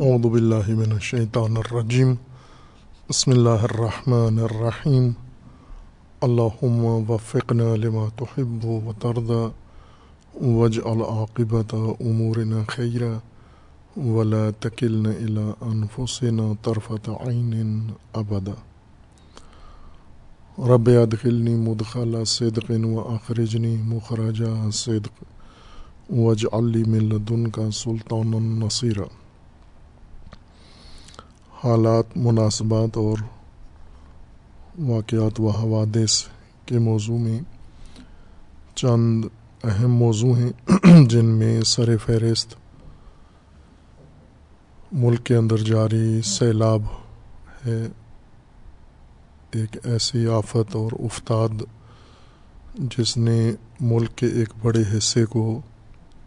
اعوذ باللہ من الشیطان الرجیم بسم اللہ الرحمن الرحیم اللہم وفقنا لما تحب و ترضى واجعل عاقبت امورنا خیرا ولا تکلنا الى انفسنا طرفت عین ابدا رب ادخلنی مدخل صدق و اخرجنی مخرج صدق. واجعل لی من لدنک سلطانا نصیرا حالات، مناسبات اور واقعات و حوادث کے موضوع میں چند اہم موضوع ہیں جن میں سر فہرست ملک کے اندر جاری سیلاب ہے۔ ایک ایسی آفت اور افتاد جس نے ملک کے ایک بڑے حصے کو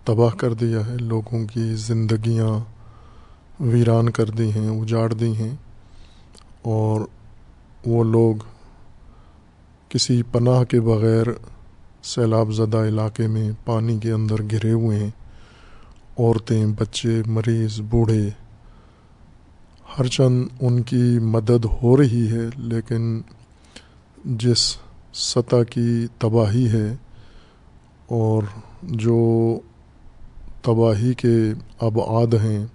تباہ کر دیا ہے۔ لوگوں کی زندگیاں ویران کر دی ہیں، اجاڑ دی ہیں اور وہ لوگ کسی پناہ کے بغیر سیلاب زدہ علاقے میں پانی کے اندر گھرے ہوئے ہیں۔ عورتیں، بچے، مریض، بوڑھے، ہر چند ان کی مدد ہو رہی ہے، لیکن جس سطح کی تباہی ہے اور جو تباہی کے ابعاد ہیں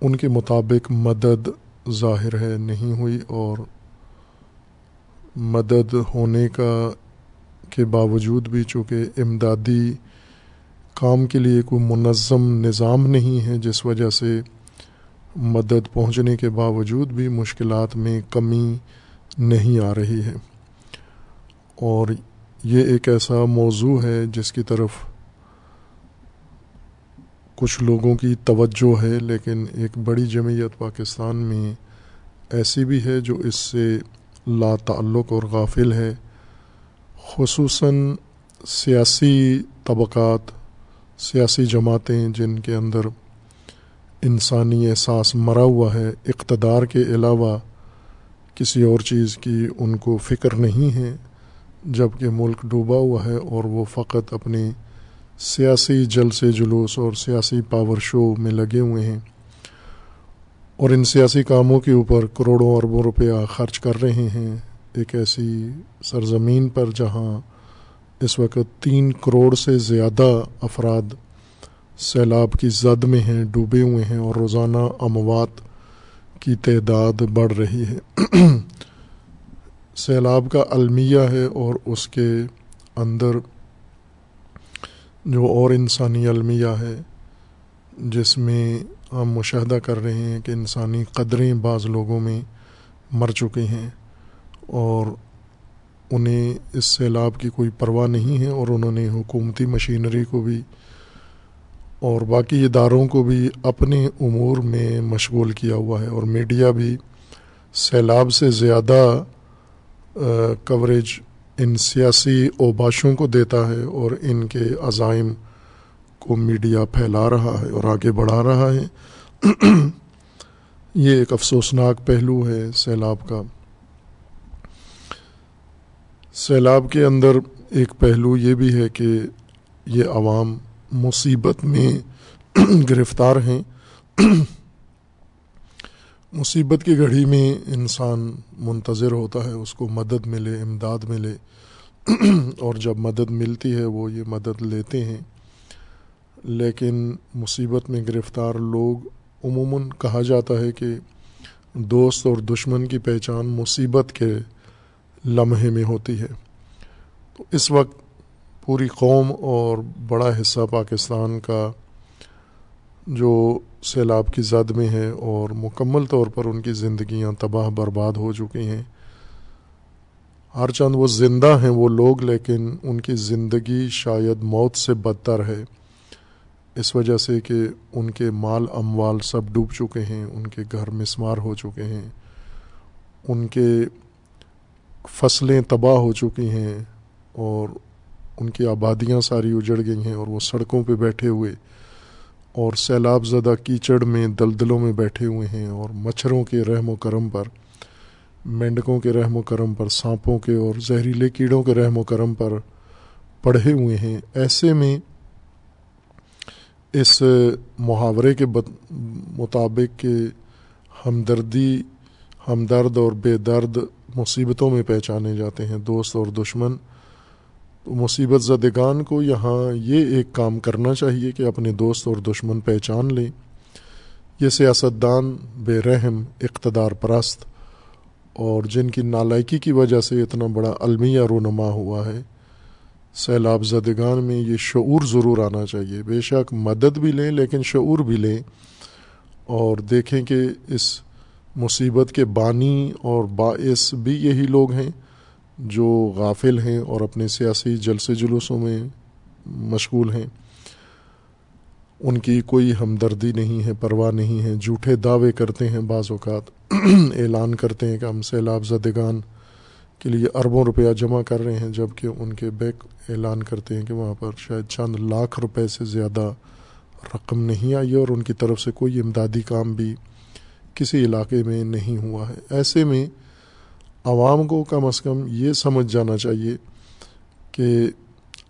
ان کے مطابق مدد ظاہر ہے، نہیں ہوئی اور مدد ہونے کا کے باوجود بھی چونکہ امدادی کام کے لیے کوئی منظم نظام نہیں ہے، جس وجہ سے مدد پہنچنے کے باوجود بھی مشکلات میں کمی نہیں آ رہی ہے۔ اور یہ ایک ایسا موضوع ہے جس کی طرف کچھ لوگوں کی توجہ ہے، لیکن ایک بڑی جمعیت پاکستان میں ایسی بھی ہے جو اس سے لا تعلق اور غافل ہے۔ خصوصاً سیاسی طبقات، سیاسی جماعتیں جن کے اندر انسانی احساس مرا ہوا ہے، اقتدار کے علاوہ کسی اور چیز کی ان کو فکر نہیں ہے جبکہ ملک ڈوبا ہوا ہے اور وہ فقط اپنی سیاسی جل سے جلوس اور سیاسی پاور شو میں لگے ہوئے ہیں اور ان سیاسی کاموں کے اوپر کروڑوں اربوں روپیہ خرچ کر رہے ہیں ایک ایسی سرزمین پر جہاں اس وقت تین کروڑ سے زیادہ افراد سیلاب کی زد میں ہیں، ڈوبے ہوئے ہیں اور روزانہ اموات کی تعداد بڑھ رہی ہے۔ سیلاب کا المیہ ہے اور اس کے اندر جو اور انسانی المیہ ہے، جس میں ہم مشاہدہ کر رہے ہیں کہ انسانی قدریں بعض لوگوں میں مر چکے ہیں اور انہیں اس سیلاب کی کوئی پرواہ نہیں ہے اور انہوں نے حکومتی مشینری کو بھی اور باقی اداروں کو بھی اپنے امور میں مشغول کیا ہوا ہے اور میڈیا بھی سیلاب سے زیادہ کوریج ان سیاسی اوباشوں کو دیتا ہے اور ان کے عزائم کو میڈیا پھیلا رہا ہے اور آگے بڑھا رہا ہے۔ یہ ایک افسوسناک پہلو ہے سیلاب کا۔ سیلاب کے اندر ایک پہلو یہ بھی ہے کہ یہ عوام مصیبت میں گرفتار ہیں۔ مصیبت کی گھڑی میں انسان منتظر ہوتا ہے، اس کو مدد ملے، امداد ملے۔ اور جب مدد ملتی ہے، وہ یہ مدد لیتے ہیں۔ لیکن مصیبت میں گرفتار لوگ عموماً کہا جاتا ہے کہ دوست اور دشمن کی پہچان مصیبت کے لمحے میں ہوتی ہے۔ تو اس وقت پوری قوم اور بڑا حصہ پاکستان کا جو سیلاب کی زد میں ہے اور مکمل طور پر ان کی زندگیاں تباہ برباد ہو چکی ہیں۔ ہر چند وہ زندہ ہیں وہ لوگ، لیکن ان کی زندگی شاید موت سے بدتر ہے۔ اس وجہ سے کہ ان کے مال اموال سب ڈوب چکے ہیں، ان کے گھر مسمار ہو چکے ہیں۔ ان کے فصلیں تباہ ہو چکی ہیں اور ان کی آبادیاں ساری اجڑ گئی ہیں اور وہ سڑکوں پہ بیٹھے ہوئے اور سیلاب زدہ کیچڑ میں دلدلوں میں بیٹھے ہوئے ہیں اور مچھروں کے رحم و کرم پر، مینڈکوں کے رحم و کرم پر، سانپوں کے اور زہریلے کیڑوں کے رحم و کرم پر پڑھے ہوئے ہیں۔ ایسے میں اس محاورے کے مطابق کہ ہمدردی، ہمدرد اور بے درد مصیبتوں میں پہچانے جاتے ہیں۔ دوست اور دشمن تو مصیبت زدگان کو یہاں یہ ایک کام کرنا چاہیے کہ اپنے دوست اور دشمن پہچان لیں۔ یہ سیاستدان بے رحم، اقتدار پرست اور جن کی نالائکی کی وجہ سے اتنا بڑا المیہ رونما ہوا ہے، سیلاب زدگان میں یہ شعور ضرور آنا چاہیے۔ بے شک مدد بھی لیں لیکن شعور بھی لیں اور دیکھیں کہ اس مصیبت کے بانی اور باعث بھی یہی لوگ ہیں۔ جو غافل ہیں اور اپنے سیاسی جلسے جلوسوں میں مشغول ہیں، ان کی کوئی ہمدردی نہیں ہے، پرواہ نہیں ہے۔ جھوٹے دعوے کرتے ہیں بعض اوقات۔ اعلان کرتے ہیں کہ ہم سیلاب زدگان کے لیے اربوں روپیہ جمع کر رہے ہیں جبکہ ان کے بیک اعلان کرتے ہیں کہ وہاں پر شاید چند لاکھ روپے سے زیادہ رقم نہیں آئی اور ان کی طرف سے کوئی امدادی کام بھی کسی علاقے میں نہیں ہوا ہے۔ ایسے میں عوام کو کم از کم یہ سمجھ جانا چاہیے کہ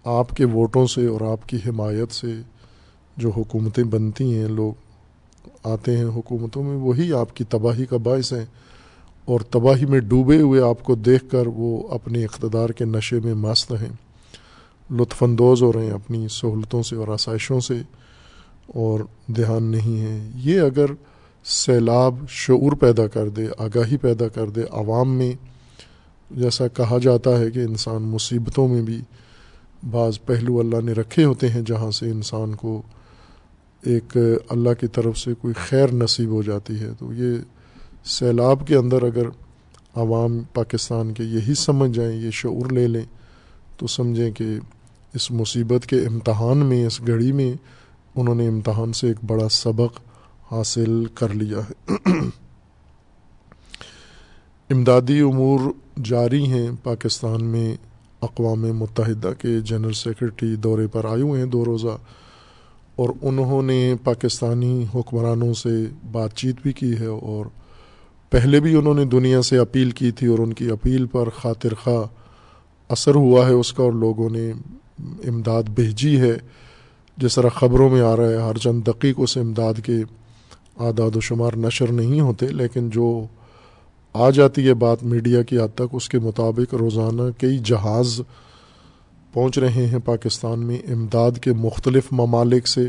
آپ کے ووٹوں سے اور آپ کی حمایت سے جو حکومتیں بنتی ہیں، لوگ آتے ہیں حکومتوں میں، وہی آپ کی تباہی کا باعث ہیں اور تباہی میں ڈوبے ہوئے آپ کو دیکھ کر وہ اپنے اقتدار کے نشے میں مست ہیں۔ لطف اندوز ہو رہے ہیں اپنی سہولتوں سے اور آسائشوں سے اور دھیان نہیں ہے یہ اگر سیلاب شعور پیدا کر دے، آگاہی پیدا کر دے عوام میں۔ جیسا کہا جاتا ہے کہ انسان مصیبتوں میں بھی بعض پہلو اللہ نے رکھے ہوتے ہیں جہاں سے انسان کو ایک اللہ کی طرف سے کوئی خیر نصیب ہو جاتی ہے۔ تو یہ سیلاب کے اندر اگر عوام پاکستان کے یہی سمجھ جائیں، یہ شعور لے لیں، تو سمجھیں کہ اس مصیبت کے امتحان میں، اس گھڑی میں انہوں نے امتحان سے ایک بڑا سبق حاصل کر لیا ہے۔ امدادی امور جاری ہیں۔ پاکستان میں اقوام متحدہ کے جنرل سیکرٹری دورے پر آئے ہوئے ہیں دو روزہ اور انہوں نے پاکستانی حکمرانوں سے بات چیت بھی کی ہے اور پہلے بھی انہوں نے دنیا سے اپیل کی تھی اور ان کی اپیل پر خاطر خواہ اثر ہوا ہے اس کا اور لوگوں نے امداد بھیجی ہے۔ جس طرح خبروں میں آ رہا ہے، ہر چند دقیق اس امداد کے اعداد و شمار نشر نہیں ہوتے، لیکن جو آ جاتی ہے بات میڈیا کی حد تک، اس کے مطابق روزانہ کئی جہاز پہنچ رہے ہیں پاکستان میں امداد کے مختلف ممالک سے،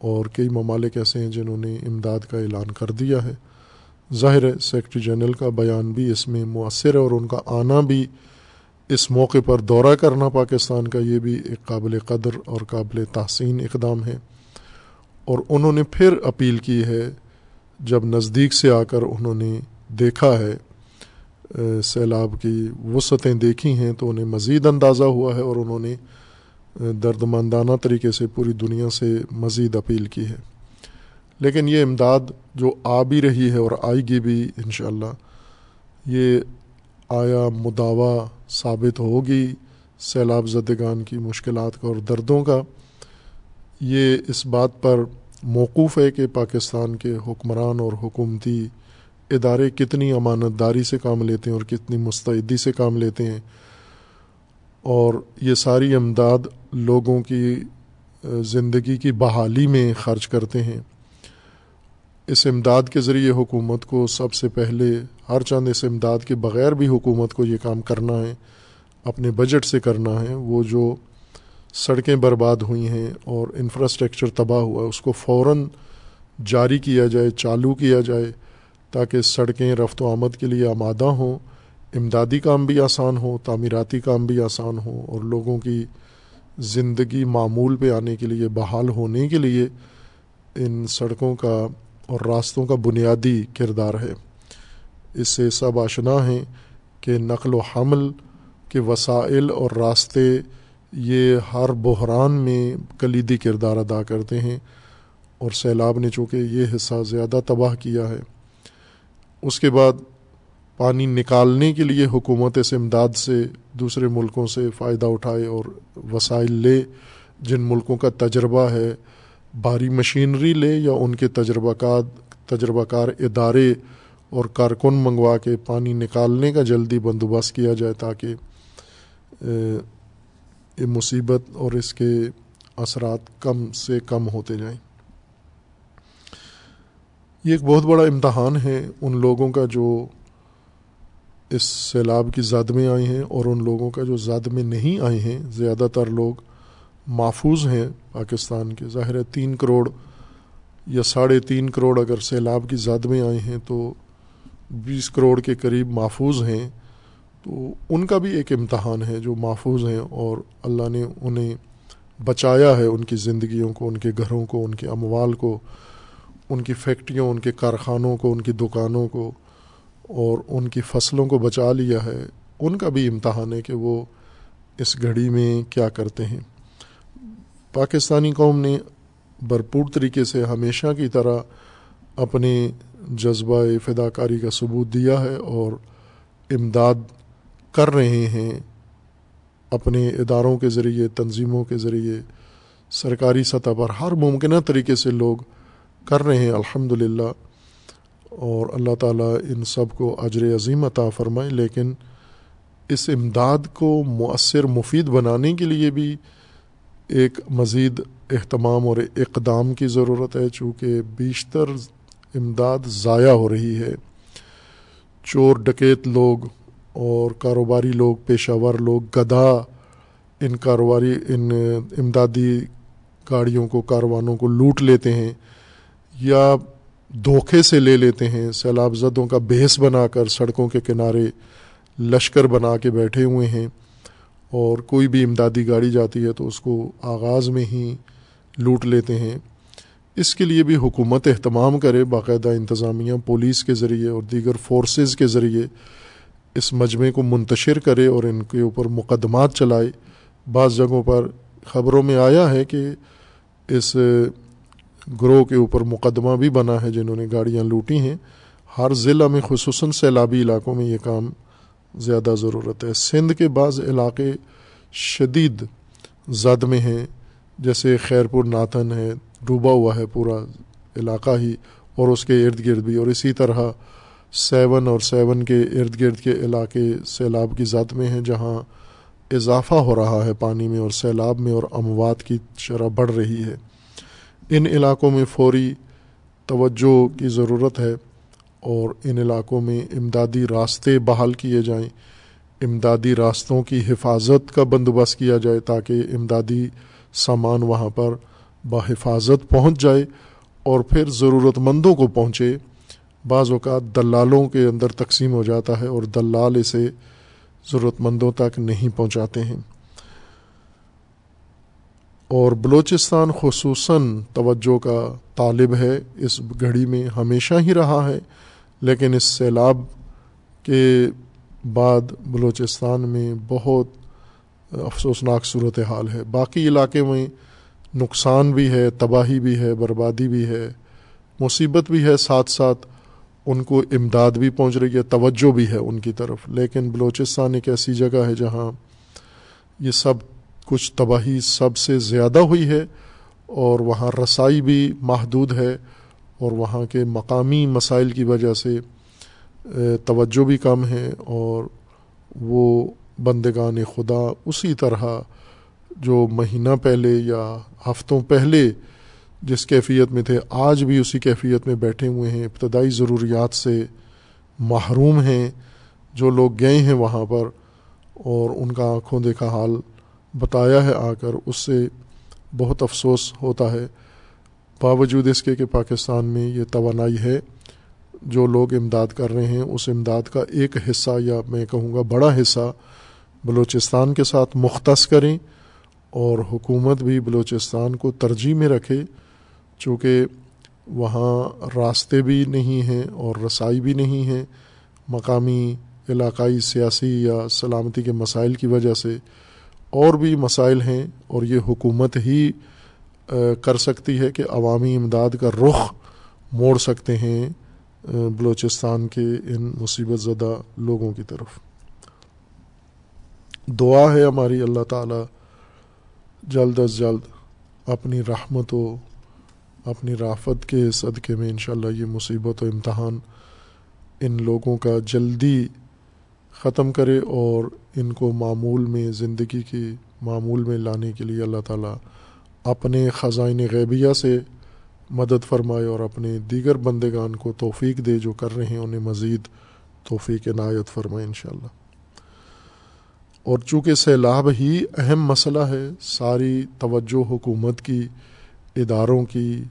اور کئی ممالک ایسے ہیں جنہوں نے امداد کا اعلان کر دیا ہے۔ ظاہر ہے، سیکرٹری جنرل کا بیان بھی اس میں مؤثر ہے، اور ان کا آنا بھی اس موقع پر دورہ کرنا پاکستان کا، یہ بھی ایک قابل قدر اور قابل تحسین اقدام ہے۔ اور انہوں نے پھر اپیل کی ہے، جب نزدیک سے آ کر انہوں نے دیکھا ہے سیلاب کی وسعتیں دیکھی ہیں تو انہیں مزید اندازہ ہوا ہے اور انہوں نے درد مندانہ طریقے سے پوری دنیا سے مزید اپیل کی ہے۔ لیکن یہ امداد جو آ بھی رہی ہے اور آئے گی بھی انشاءاللہ، یہ آیا مداوع ثابت ہوگی سیلاب زدگان کی مشکلات کا اور دردوں کا۔ یہ اس بات پر موقوف ہے کہ پاکستان کے حکمران اور حکومتی ادارے کتنی امانت داری سے کام لیتے ہیں اور کتنی مستعدی سے کام لیتے ہیں اور یہ ساری امداد لوگوں کی زندگی کی بحالی میں خرچ کرتے ہیں۔ اس امداد کے ذریعے حکومت کو سب سے پہلے ہر چند اس امداد کے بغیر بھی حکومت کو یہ کام کرنا ہے، اپنے بجٹ سے کرنا ہے، وہ جو سڑکیں برباد ہوئی ہیں اور انفراسٹرکچر تباہ ہوا ہے، اس کو فوراً جاری کیا جائے، چالو کیا جائے تاکہ سڑکیں رفت و آمد کے لیے آمادہ ہوں۔ امدادی کام بھی آسان ہو تعمیراتی کام بھی آسان ہو اور لوگوں کی زندگی معمول پہ آنے کے لیے، بحال ہونے کے لیے ان سڑکوں کا اور راستوں کا بنیادی کردار ہے۔ اس سے سب آشنا ہیں کہ نقل و حمل کے وسائل اور راستے یہ ہر بحران میں کلیدی کردار ادا کرتے ہیں اور سیلاب نے چونکہ یہ حصہ زیادہ تباہ کیا ہے، اس کے بعد پانی نکالنے کے لیے حکومت اس امداد سے دوسرے ملکوں سے فائدہ اٹھائے اور وسائل لے، جن ملکوں کا تجربہ ہے، بھاری مشینری لے یا ان کے تجربہ کار تجربہ کار ادارے اور کارکن منگوا کے پانی نکالنے کا جلدی بندوبست کیا جائے تاکہ یہ مصیبت اور اس کے اثرات کم سے کم ہوتے جائیں۔ یہ ایک بہت بڑا امتحان ہے ان لوگوں کا جو اس سیلاب کی زد میں آئے ہیں اور ان لوگوں کا جو زد میں نہیں آئے ہیں، زیادہ تر لوگ محفوظ ہیں پاکستان کے۔ ظاہر ہے تین کروڑ یا ساڑھے تین کروڑ اگر سیلاب کی زد میں آئے ہیں تو بیس کروڑ کے قریب محفوظ ہیں۔ تو ان کا بھی ایک امتحان ہے جو محفوظ ہیں اور اللہ نے انہیں بچایا ہے ان کی زندگیوں کو، ان کے گھروں کو، ان کے اموال کو، ان کی فیکٹریوں، ان کے کارخانوں کو، ان کی دکانوں کو اور ان کی فصلوں کو بچا لیا ہے۔ ان کا بھی امتحان ہے کہ وہ اس گھڑی میں کیا کرتے ہیں۔ پاکستانی قوم نے بھرپور طریقے سے ہمیشہ کی طرح اپنے جذبہ فداکاری کا ثبوت دیا ہے اور امداد کر رہے ہیں اپنے اداروں کے ذریعے، تنظیموں کے ذریعے، سرکاری سطح پر، ہر ممکنہ طریقے سے لوگ کر رہے ہیں الحمد للہ اور اللہ تعالیٰ ان سب کو اجر عظیم عطا فرمائے، لیکن اس امداد کو مؤثر، مفید بنانے کے لیے بھی ایک مزید اہتمام اور اقدام کی ضرورت ہے، چونکہ بیشتر امداد ضائع ہو رہی ہے۔ چور، ڈکیت لوگ اور کاروباری لوگ، پیشہ ور لوگ، گدھا، ان کاروباری، ان امدادی گاڑیوں کو، کاروانوں کو لوٹ لیتے ہیں یا دھوکے سے لے لیتے ہیں، سیلاب زدوں کا بحث بنا کر سڑکوں کے کنارے لشکر بنا کے بیٹھے ہوئے ہیں اور کوئی بھی امدادی گاڑی جاتی ہے تو اس کو آغاز میں ہی لوٹ لیتے ہیں۔ اس کے لیے بھی حکومت اہتمام کرے، باقاعدہ انتظامیہ، پولیس کے ذریعے اور دیگر فورسز کے ذریعے اس مجمع کو منتشر کرے اور ان کے اوپر مقدمات چلائے۔ بعض جگہوں پر خبروں میں آیا ہے کہ اس گروہ کے اوپر مقدمہ بھی بنا ہے جنہوں نے گاڑیاں لوٹی ہیں۔ ہر ضلع میں خصوصاً سیلابی علاقوں میں یہ کام زیادہ ضرورت ہے۔ سندھ کے بعض علاقے شدید زد میں ہیں، جیسے خیر پور ناتھن ہے، ڈوبا ہوا ہے پورا علاقہ ہی اور اس کے ارد گرد بھی۔ اور اسی طرح سیون اور سیون کے ارد گرد کے علاقے سیلاب کی ذات میں ہیں جہاں اضافہ ہو رہا ہے پانی میں اور سیلاب میں اور اموات کی شرح بڑھ رہی ہے۔ ان علاقوں میں فوری توجہ کی ضرورت ہے اور ان علاقوں میں امدادی راستے بحال کیے جائیں۔ امدادی راستوں کی حفاظت کا بندوبست کیا جائے تاکہ امدادی سامان وہاں پر بحفاظت پہنچ جائے اور پھر ضرورت مندوں کو پہنچے۔ بعض اوقات دلالوں کے اندر تقسیم ہو جاتا ہے اور دلال اسے ضرورت مندوں تک نہیں پہنچاتے ہیں۔ اور بلوچستان خصوصاً توجہ کا طالب ہے، اس گھڑی میں ہمیشہ ہی رہا ہے، لیکن اس سیلاب کے بعد بلوچستان میں بہت افسوسناک صورت حال ہے۔ باقی علاقے میں نقصان بھی ہے، تباہی بھی ہے، بربادی بھی ہے، مصیبت بھی ہے، ساتھ ساتھ ان کو امداد بھی پہنچ رہی ہے، توجہ بھی ہے ان کی طرف۔ لیکن بلوچستان ایک ایسی جگہ ہے جہاں یہ سب کچھ تباہی سب سے زیادہ ہوئی ہے اور وہاں رسائی بھی محدود ہے اور وہاں کے مقامی مسائل کی وجہ سے توجہ بھی کم ہے اور وہ بندگان خدا اسی طرح جو مہینہ پہلے یا ہفتوں پہلے جس کیفیت میں تھے، آج بھی اسی کیفیت میں بیٹھے ہوئے ہیں، ابتدائی ضروریات سے محروم ہیں، جو لوگ گئے ہیں وہاں پر، اور ان کا آنکھوں دیکھا حال بتایا ہے آ کر، اس سے بہت افسوس ہوتا ہے۔ باوجود اس کے کہ پاکستان میں یہ توانائی ہے، جو لوگ امداد کر رہے ہیں، اس امداد کا ایک حصہ یا میں کہوں گا بڑا حصہ بلوچستان کے ساتھ مختص کریں، اور حکومت بھی بلوچستان کو ترجیح میں رکھے چونکہ وہاں راستے بھی نہیں ہیں اور رسائی بھی نہیں ہیں، مقامی علاقائی سیاسی یا سلامتی کے مسائل کی وجہ سے اور بھی مسائل ہیں اور یہ حکومت ہی کر سکتی ہے کہ عوامی امداد کا رخ موڑ سکتے ہیں بلوچستان کے ان مصیبت زدہ لوگوں کی طرف۔ دعا ہے ہماری اللہ تعالی جلد از جلد اپنی رحمت و اپنی رافت کے صدقے میں انشاءاللہ یہ مصیبت و امتحان ان لوگوں کا جلدی ختم کرے اور ان کو معمول میں زندگی کی معمول میں لانے کے لیے اللہ تعالیٰ اپنے خزائن غیبیہ سے مدد فرمائے اور اپنے دیگر بندگان کو توفیق دے جو کر رہے ہیں، انہیں مزید توفیق عنایت فرمائے انشاءاللہ۔ اور چونکہ سیلاب ہی اہم مسئلہ ہے، ساری توجہ حکومت کی اداروں کی،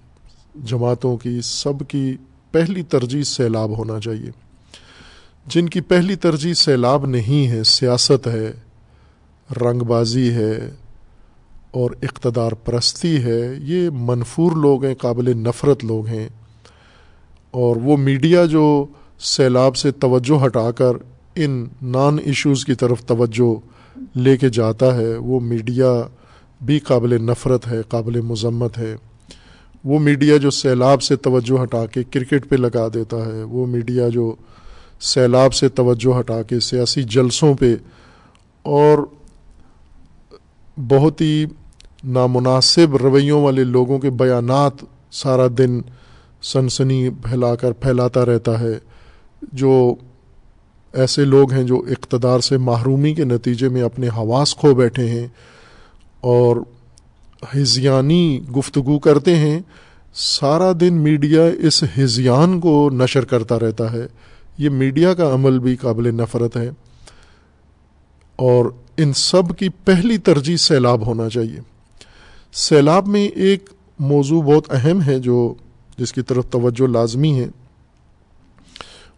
جماعتوں کی، سب کی پہلی ترجیح سیلاب ہونا چاہیے۔ جن کی پہلی ترجیح سیلاب نہیں ہے، سیاست ہے، رنگ بازی ہے اور اقتدار پرستی ہے، یہ منفور لوگ ہیں، قابل نفرت لوگ ہیں۔ اور وہ میڈیا جو سیلاب سے توجہ ہٹا کر ان نان ایشوز کی طرف توجہ لے کے جاتا ہے، وہ میڈیا بھی قابل نفرت ہے، قابل مذمت ہے۔ وہ میڈیا جو سیلاب سے توجہ ہٹا کے کرکٹ پہ لگا دیتا ہے، وہ میڈیا جو سیلاب سے توجہ ہٹا کے سیاسی جلسوں پہ اور بہت ہی نامناسب رویوں والے لوگوں کے بیانات سارا دن سنسنی پھیلا کر پھیلاتا رہتا ہے۔ جو ایسے لوگ ہیں جو اقتدار سے محرومی کے نتیجے میں اپنے حواس کھو بیٹھے ہیں اور ہزیانی گفتگو کرتے ہیں، سارا دن میڈیا اس ہزیان کو نشر کرتا رہتا ہے۔ یہ میڈیا کا عمل بھی قابل نفرت ہے۔ اور ان سب کی پہلی ترجیح سیلاب ہونا چاہیے۔ سیلاب میں ایک موضوع بہت اہم ہے جو جس کی طرف توجہ لازمی ہے۔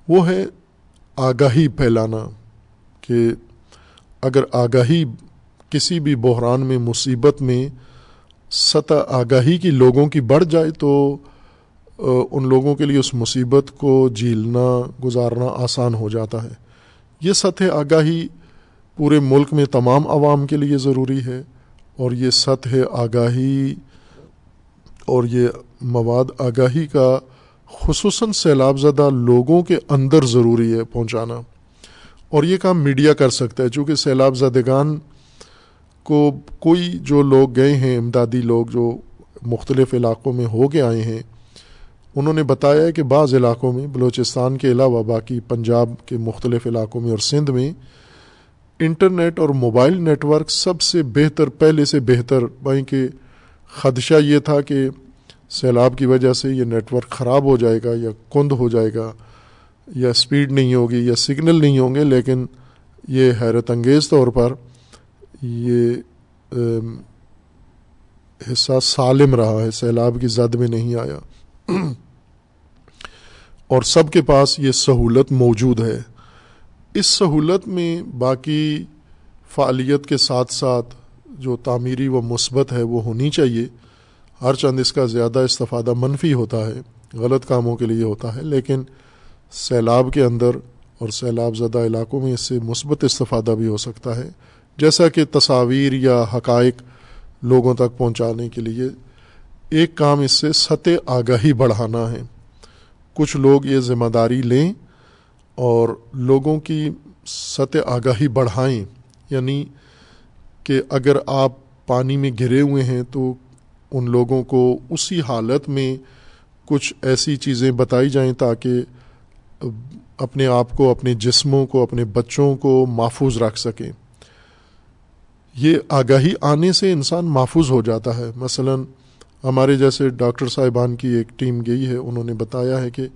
وہ ہے آگاہی پھیلانا کہ اگر آگاہی کسی بھی بحران میں، مصیبت میں سطح آگاہی کی لوگوں کی بڑھ جائے تو ان لوگوں کے لیے اس مصیبت کو جھیلنا، گزارنا آسان ہو جاتا ہے۔ یہ سطح آگاہی پورے ملک میں تمام عوام کے لیے ضروری ہے اور یہ سطح آگاہی اور یہ مواد آگاہی کا خصوصاً سیلاب زدہ لوگوں کے اندر ضروری ہے پہنچانا۔ اور یہ کام میڈیا کر سکتا ہے، چونکہ سیلاب زدگان کو کوئی جو لوگ گئے ہیں، امدادی لوگ جو مختلف علاقوں میں ہو کے آئے ہیں، انہوں نے بتایا ہے کہ بعض علاقوں میں، بلوچستان کے علاوہ باقی پنجاب کے مختلف علاقوں میں اور سندھ میں، انٹرنیٹ اور موبائل نیٹ ورک سب سے بہتر، پہلے سے بہتر بھائی کہ خدشہ یہ تھا کہ سیلاب کی وجہ سے یہ نیٹ ورک خراب ہو جائے گا یا کند ہو جائے گا، یا اسپیڈ نہیں ہوگی یا سگنل نہیں ہوں گے، لیکن یہ حیرت انگیز طور پر یہ حصہ سالم رہا ہے، سیلاب کی زد میں نہیں آیا۔ اور سب کے پاس یہ سہولت موجود ہے۔ اس سہولت میں باقی فعالیت کے ساتھ ساتھ جو تعمیری و مثبت ہے وہ ہونی چاہیے۔ ہر چند اس کا زیادہ استفادہ منفی ہوتا ہے، غلط کاموں کے لیے ہوتا ہے، لیکن سیلاب کے اندر اور سیلاب زدہ علاقوں میں اس سے مثبت استفادہ بھی ہو سکتا ہے۔ جیسا کہ تصاویر یا حقائق لوگوں تک پہنچانے کے لیے ایک کام اس سے سطح آگاہی بڑھانا ہے۔ کچھ لوگ یہ ذمہ داری لیں اور لوگوں کی سطح آگاہی بڑھائیں۔ یعنی کہ اگر آپ پانی میں گرے ہوئے ہیں تو ان لوگوں کو اسی حالت میں کچھ ایسی چیزیں بتائی جائیں تاکہ اپنے آپ کو، اپنے جسموں کو، اپنے بچوں کو محفوظ رکھ سکیں۔ یہ آگاہی آنے سے انسان محفوظ ہو جاتا ہے۔ مثلا ہمارے جیسے ڈاکٹر صاحبان کی ایک ٹیم گئی ہے، انہوں نے بتایا ہے کہ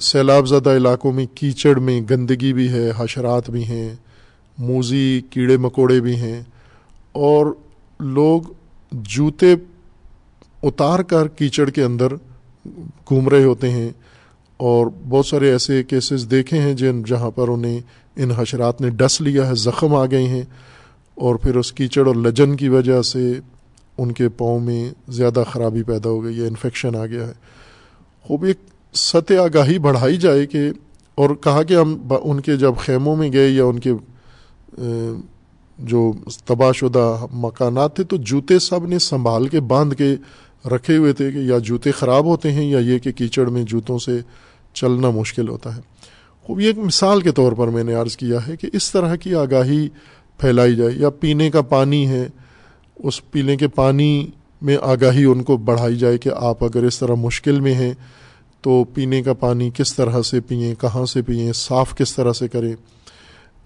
سیلاب زدہ علاقوں میں کیچڑ میں گندگی بھی ہے، حشرات بھی ہیں، موزی، کیڑے مکوڑے بھی ہیں، اور لوگ جوتے اتار کر کیچڑ کے اندر گھوم رہے ہوتے ہیں، اور بہت سارے ایسے کیسز دیکھے ہیں جن جہاں پر انہیں ان حشرات نے ڈس لیا ہے، زخم آ گئے ہیں اور پھر اس کیچڑ اور لجن کی وجہ سے ان کے پاؤں میں زیادہ خرابی پیدا ہو گئی ہے انفیکشن آ گیا ہے۔ خوب ایک سطح آگاہی بڑھائی جائے کہ اور کہا کہ ہم ان کے جب خیموں میں گئے یا ان کے جو تباہ شدہ مکانات تھے، تو جوتے سب نے سنبھال کے باندھ کے رکھے ہوئے تھے کہ یا جوتے خراب ہوتے ہیں یا یہ کہ کیچڑ میں جوتوں سے چلنا مشکل ہوتا ہے۔ خوب یہ ایک مثال کے طور پر میں نے عرض کیا ہے کہ اس طرح کی آگاہی پھیلائی جائے یا پینے کا پانی ہے، اس پینے کے پانی میں آگاہی ان کو بڑھائی جائے کہ آپ اگر اس طرح مشکل میں ہیں تو پینے کا پانی کس طرح سے پئیں، کہاں سے پئیں، صاف کس طرح سے کریں۔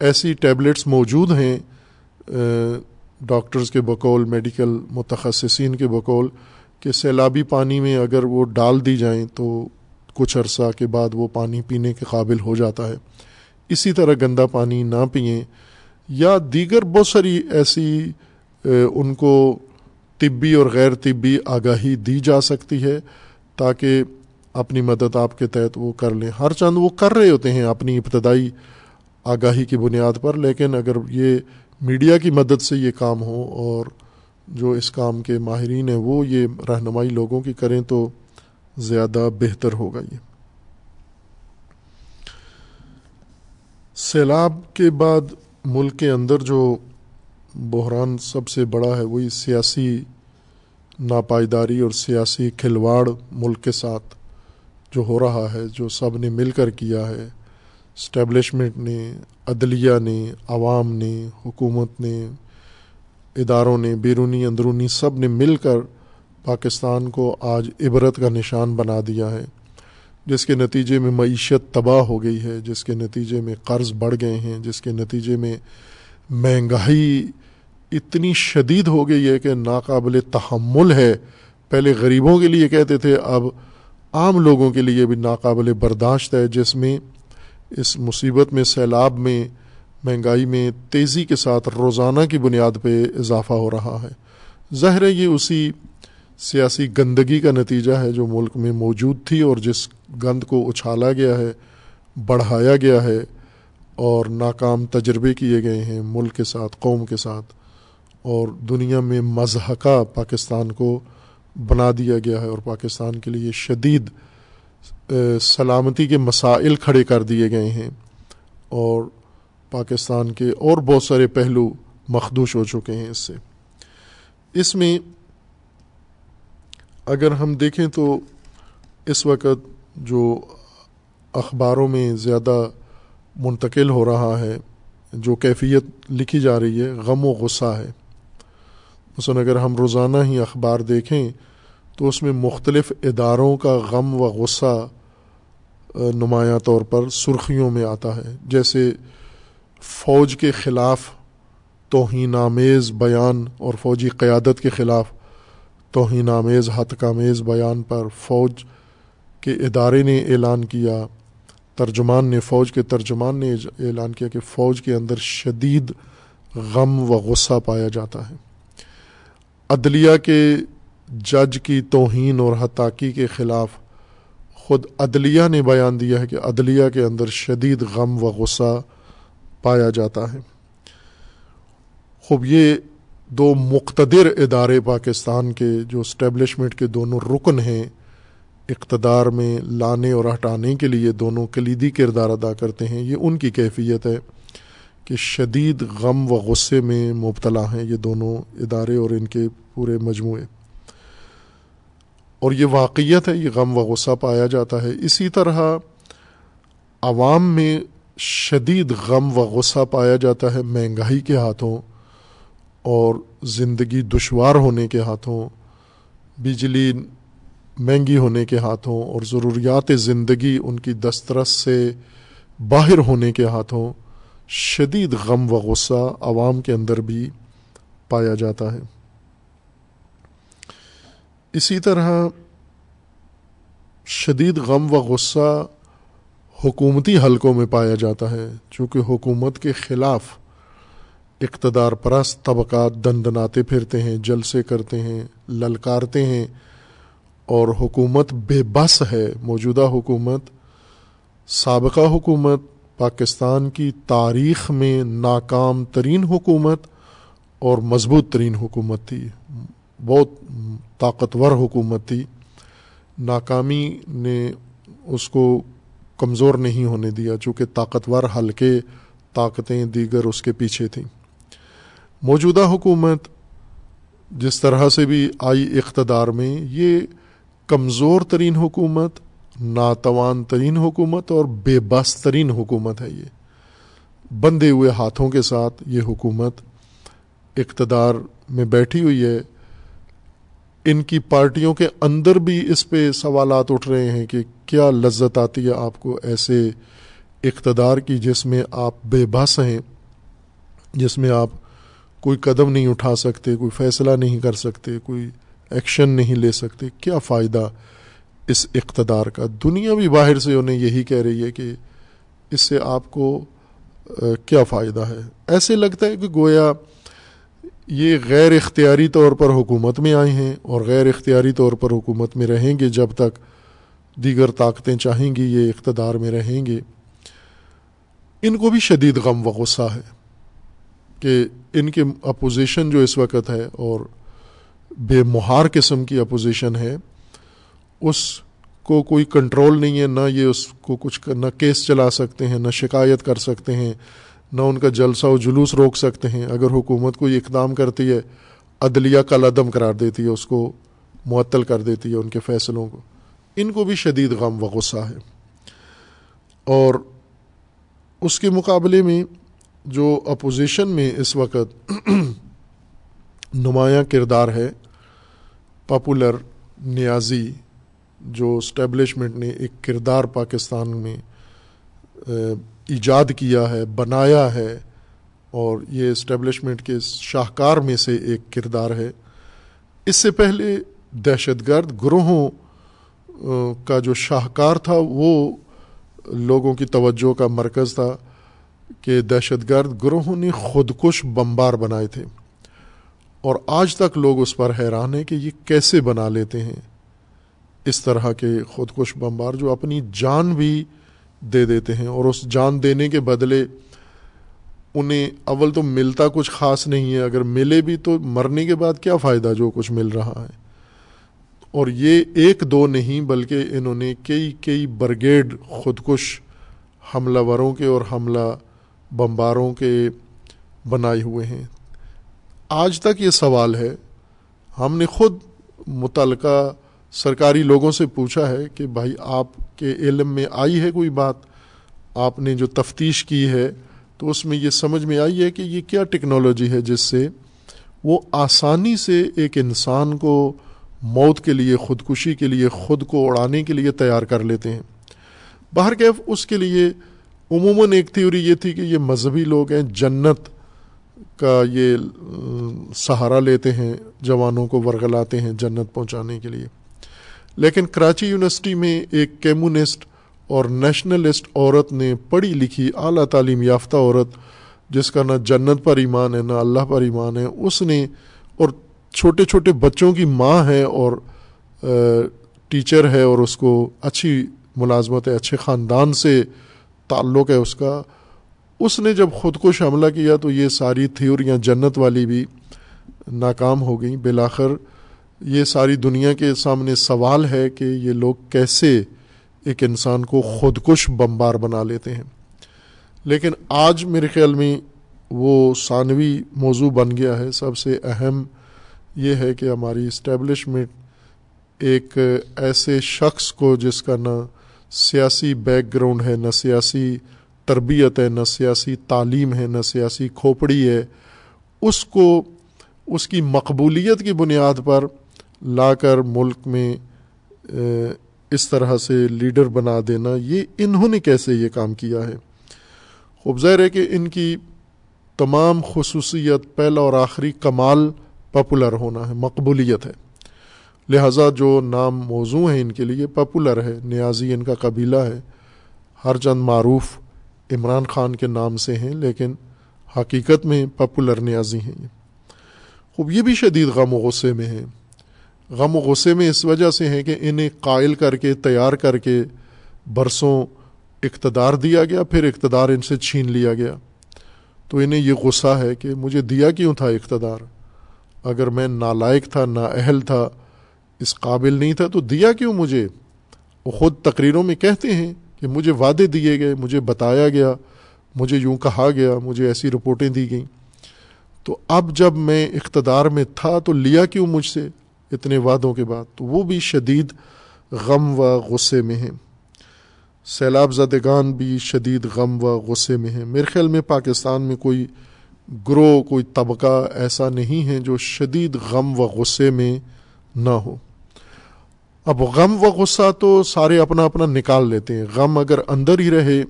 ایسی ٹیبلٹس موجود ہیں ڈاکٹرز کے بقول، میڈیکل متخصصین کے بقول کہ سیلابی پانی میں اگر وہ ڈال دی جائیں تو کچھ عرصہ کے بعد وہ پانی پینے کے قابل ہو جاتا ہے۔ اسی طرح گندا پانی نہ پئیں۔ یا دیگر بہت ساری ایسی ان کو طبی اور غیر طبی آگاہی دی جا سکتی ہے تاکہ اپنی مدد آپ کے تحت وہ کر لیں۔ ہر چند وہ کر رہے ہوتے ہیں اپنی ابتدائی آگاہی کی بنیاد پر، لیکن اگر یہ میڈیا کی مدد سے یہ کام ہو اور جو اس کام کے ماہرین ہیں وہ یہ رہنمائی لوگوں کی کریں تو زیادہ بہتر ہوگا یہ۔ سیلاب کے بعد ملک کے اندر جو بحران سب سے بڑا ہے، وہی سیاسی ناپائیداری اور سیاسی کھلواڑ ملک کے ساتھ جو ہو رہا ہے، جو سب نے مل کر کیا ہے۔ اسٹیبلشمنٹ نے، عدلیہ نے، عوام نے، حکومت نے، اداروں نے، بیرونی اندرونی سب نے مل کر پاکستان کو آج عبرت کا نشان بنا دیا ہے، جس کے نتیجے میں معیشت تباہ ہو گئی ہے، جس کے نتیجے میں قرض بڑھ گئے ہیں، جس کے نتیجے میں مہنگائی اتنی شدید ہو گئی ہے کہ ناقابل تحمل ہے۔ پہلے غریبوں کے لیے کہتے تھے، اب عام لوگوں کے لیے بھی ناقابل برداشت ہے، جس میں اس مصیبت میں، سیلاب میں، مہنگائی میں تیزی کے ساتھ روزانہ کی بنیاد پہ اضافہ ہو رہا ہے۔ ظاہر ہے، یہ اسی سیاسی گندگی کا نتیجہ ہے جو ملک میں موجود تھی اور جس گند کو اچھالا گیا ہے، بڑھایا گیا ہے اور ناکام تجربے کیے گئے ہیں ملک کے ساتھ، قوم کے ساتھ اور دنیا میں مضحکہ پاکستان کو بنا دیا گیا ہے اور پاکستان کے لیے شدید سلامتی کے مسائل کھڑے کر دیے گئے ہیں اور پاکستان کے اور بہت سارے پہلو مخدوش ہو چکے ہیں اس سے۔ اس میں اگر ہم دیکھیں تو اس وقت جو اخباروں میں زیادہ منتقل ہو رہا ہے، جو کیفیت لکھی جا رہی ہے، غم و غصہ ہے۔ مثلاً اگر ہم روزانہ ہی اخبار دیکھیں تو اس میں مختلف اداروں کا غم و غصہ نمایاں طور پر سرخیوں میں آتا ہے۔ جیسے فوج کے خلاف توہین آمیز بیان اور فوجی قیادت کے خلاف توہین آمیز آمیز بیان پر فوج کے ادارے نے اعلان کیا۔ ترجمان نے، فوج کے ترجمان نے اعلان کیا کہ فوج کے اندر شدید غم و غصہ پایا جاتا ہے۔ عدلیہ کے جج کی توہین اور حتاقی کے خلاف خود عدلیہ نے بیان دیا ہے کہ عدلیہ کے اندر شدید غم و غصہ پایا جاتا ہے۔ خوب، یہ دو مقتدر ادارے پاکستان کے جو اسٹیبلشمنٹ کے دونوں رکن ہیں، اقتدار میں لانے اور ہٹانے کے لیے دونوں کلیدی کردار ادا کرتے ہیں، یہ ان کی کیفیت ہے کہ شدید غم و غصے میں مبتلا ہیں یہ دونوں ادارے اور ان کے پورے مجموعے۔ اور یہ واقعیت ہے، یہ غم و غصہ پایا جاتا ہے۔ اسی طرح عوام میں شدید غم و غصہ پایا جاتا ہے، مہنگائی کے ہاتھوں۔ اور زندگی دشوار ہونے کے ہاتھوں، بجلی مہنگی ہونے کے ہاتھوں اور ضروریات زندگی ان کی دسترس سے باہر ہونے کے ہاتھوں شدید غم و غصہ عوام کے اندر بھی پایا جاتا ہے۔ اسی طرح شدید غم و غصہ حکومتی حلقوں میں پایا جاتا ہے، چونکہ حکومت کے خلاف اقتدار پرست طبقات دندناتے پھرتے ہیں، جلسے کرتے ہیں، للکارتے ہیں اور حکومت بے بس ہے، موجودہ حکومت، سابقہ حکومت، پاکستان کی تاریخ میں ناکام ترین حکومت اور مضبوط ترین حکومت تھی۔ بہت طاقتور حکومت تھی۔ ناکامی نے اس کو کمزور نہیں ہونے دیا، چونکہ طاقتور حلقے، طاقتیں دیگر اس کے پیچھے تھیں۔ موجودہ حکومت جس طرح سے بھی آئی اقتدار میں، یہ کمزور ترین حکومت، ناتوان ترین حکومت اور بے بس ترین حکومت ہے یہ۔ بندے ہوئے ہاتھوں کے ساتھ یہ حکومت اقتدار میں بیٹھی ہوئی ہے۔ ان کی پارٹیوں کے اندر بھی اس پہ سوالات اٹھ رہے ہیں کہ کیا لذت آتی ہے آپ کو ایسے اقتدار کی جس میں آپ بے بس ہیں، جس میں آپ کوئی قدم نہیں اٹھا سکتے، کوئی فیصلہ نہیں کر سکتے، کوئی ایکشن نہیں لے سکتے۔ کیا فائدہ اس اقتدار کا؟ دنیا بھی باہر سے انہیں یہی کہہ رہی ہے کہ اس سے آپ کو کیا فائدہ ہے؟ ایسے لگتا ہے کہ گویا یہ غیر اختیاری طور پر حکومت میں آئے ہیں اور غیر اختیاری طور پر حکومت میں رہیں گے جب تک دیگر طاقتیں چاہیں گی یہ اقتدار میں رہیں گے۔ ان کو بھی شدید غم و غصہ ہے۔ کہ ان کے اپوزیشن جو اس وقت ہے اور بے مہار قسم کی اپوزیشن ہے، اس کو کوئی کنٹرول نہیں ہے، نہ یہ اس کو کچھ نہ کیس چلا سکتے ہیں، نہ شکایت کر سکتے ہیں، نہ ان کا جلسہ و جلوس روک سکتے ہیں۔ اگر حکومت کوئی اقدام کرتی ہے، عدلیہ کا لدم قرار دیتی ہے، اس کو معطل کر دیتی ہے ان کے فیصلوں کو۔ ان کو بھی شدید غم و غصہ ہے۔ اور اس کے مقابلے میں جو اپوزیشن میں اس وقت نمایاں کردار ہے، پاپولر نیازی جو اسٹیبلشمنٹ نے ایک کردار پاکستان میں ایجاد کیا ہے، بنایا ہے اور یہ اسٹیبلشمنٹ کے شاہکار میں سے ایک کردار ہے۔ اس سے پہلے دہشت گرد گروہوں کا جو شاہکار تھا، وہ لوگوں کی توجہ کا مرکز تھا۔ کہ دہشت گرد گروہوں نے خودکش بمبار بنائے تھے۔ اور آج تک لوگ اس پر حیران ہیں کہ یہ کیسے بنا لیتے ہیں۔ اس طرح کے خودکش بمبار جو اپنی جان بھی دے دیتے ہیں اور اس جان دینے کے بدلے انہیں اول تو ملتا کچھ خاص نہیں ہے، اگر ملے بھی تو مرنے کے بعد کیا فائدہ جو کچھ مل رہا ہے۔ اور یہ ایک دو نہیں، بلکہ انہوں نے کئی کئی برگیڈ خودکش حملہ وروں کے اور حملہ بمباروں کے بنائے ہوئے ہیں۔ آج تک یہ سوال ہے، ہم نے خود متعلقہ سرکاری لوگوں سے پوچھا ہے کہ بھائی آپ کے علم میں آئی ہے کوئی بات؟ آپ نے جو تفتیش کی ہے تو اس میں یہ سمجھ میں آئی ہے کہ یہ کیا ٹیکنالوجی ہے جس سے وہ آسانی سے ایک انسان کو موت کے لیے، خودکشی کے لیے، خود کو اڑانے کے لیے تیار کر لیتے ہیں۔ باہر کیف اس کے لیے عموماً ایک تھیوری یہ تھی کہ یہ مذہبی لوگ ہیں، جنت کا یہ سہارا لیتے ہیں، جوانوں کو ورگلاتے ہیں جنت پہنچانے کے لیے۔ لیکن کراچی یونیورسٹی میں ایک کیمونسٹ اور نیشنلسٹ عورت نے پڑھی لکھی اعلیٰ تعلیم یافتہ عورت، جس کا نہ جنت پر ایمان ہے، نہ اللہ پر ایمان ہے، اس نے، اور چھوٹے چھوٹے بچوں کی ماں ہے اور ٹیچر ہے اور اس کو اچھی ملازمت ہے، اچھے خاندان سے تعلق ہے اس کا، اس نے جب خود کو حملہ کیا تو یہ ساری تھیوریاں جنت والی بھی ناکام ہو گئیں۔ بالآخر یہ ساری دنیا کے سامنے سوال ہے کہ یہ لوگ کیسے ایک انسان کو خودکش بمبار بنا لیتے ہیں۔ لیکن آج میرے خیال میں وہ ثانوی موضوع بن گیا ہے۔ سب سے اہم یہ ہے کہ ہماری اسٹیبلشمنٹ ایک ایسے شخص کو جس کا نہ سیاسی بیک گراؤنڈ ہے، نہ سیاسی تربیت ہے، نہ سیاسی تعلیم ہے، نہ سیاسی کھوپڑی ہے۔ اس کو، اس کی مقبولیت کی بنیاد پر لا کر ملک میں اس طرح سے لیڈر بنا دینا، یہ انہوں نے کیسے یہ کام کیا ہے؟ خوب ظاہر ہے کہ ان کی تمام خصوصیت پہلا اور آخری کمال پاپولر ہونا ہے، مقبولیت ہے۔ لہٰذا جو نام موضوع ہیں ان کے لیے پاپولر ہے، نیازی ان کا قبیلہ ہے۔ ہر چند معروف عمران خان کے نام سے ہیں، لیکن حقیقت میں پاپولر نیازی ہیں۔ خوب، یہ بھی شدید غم و غصے میں ہیں۔ غم و غصے میں اس وجہ سے ہیں کہ انہیں قائل کر کے، تیار کر کے برسوں اقتدار دیا گیا، پھر اقتدار ان سے چھین لیا گیا۔ تو انہیں یہ غصہ ہے کہ مجھے دیا کیوں تھا اقتدار؟ اگر میں نالائق تھا نا اہل تھا اس قابل نہیں تھا تو دیا کیوں مجھے؟ وہ خود تقریروں میں کہتے ہیں کہ مجھے وعدے دیے گئے، مجھے بتایا گیا، مجھے یوں کہا گیا، مجھے ایسی رپورٹیں دی گئیں۔ تو اب جب میں اقتدار میں تھا تو لیا کیوں مجھ سے اتنے وعدوں کے بعد؟ تو وہ بھی شدید غم و غصے میں ہیں۔ سیلاب زدگان بھی شدید غم و غصے میں ہیں۔ میرے خیال میں پاکستان میں کوئی گروہ، کوئی طبقہ ایسا نہیں ہے جو شدید غم و غصے میں نہ ہو۔ اب غم و غصہ تو سارے اپنا اپنا نکال لیتے ہیں۔ غم اگر اندر ہی رہے،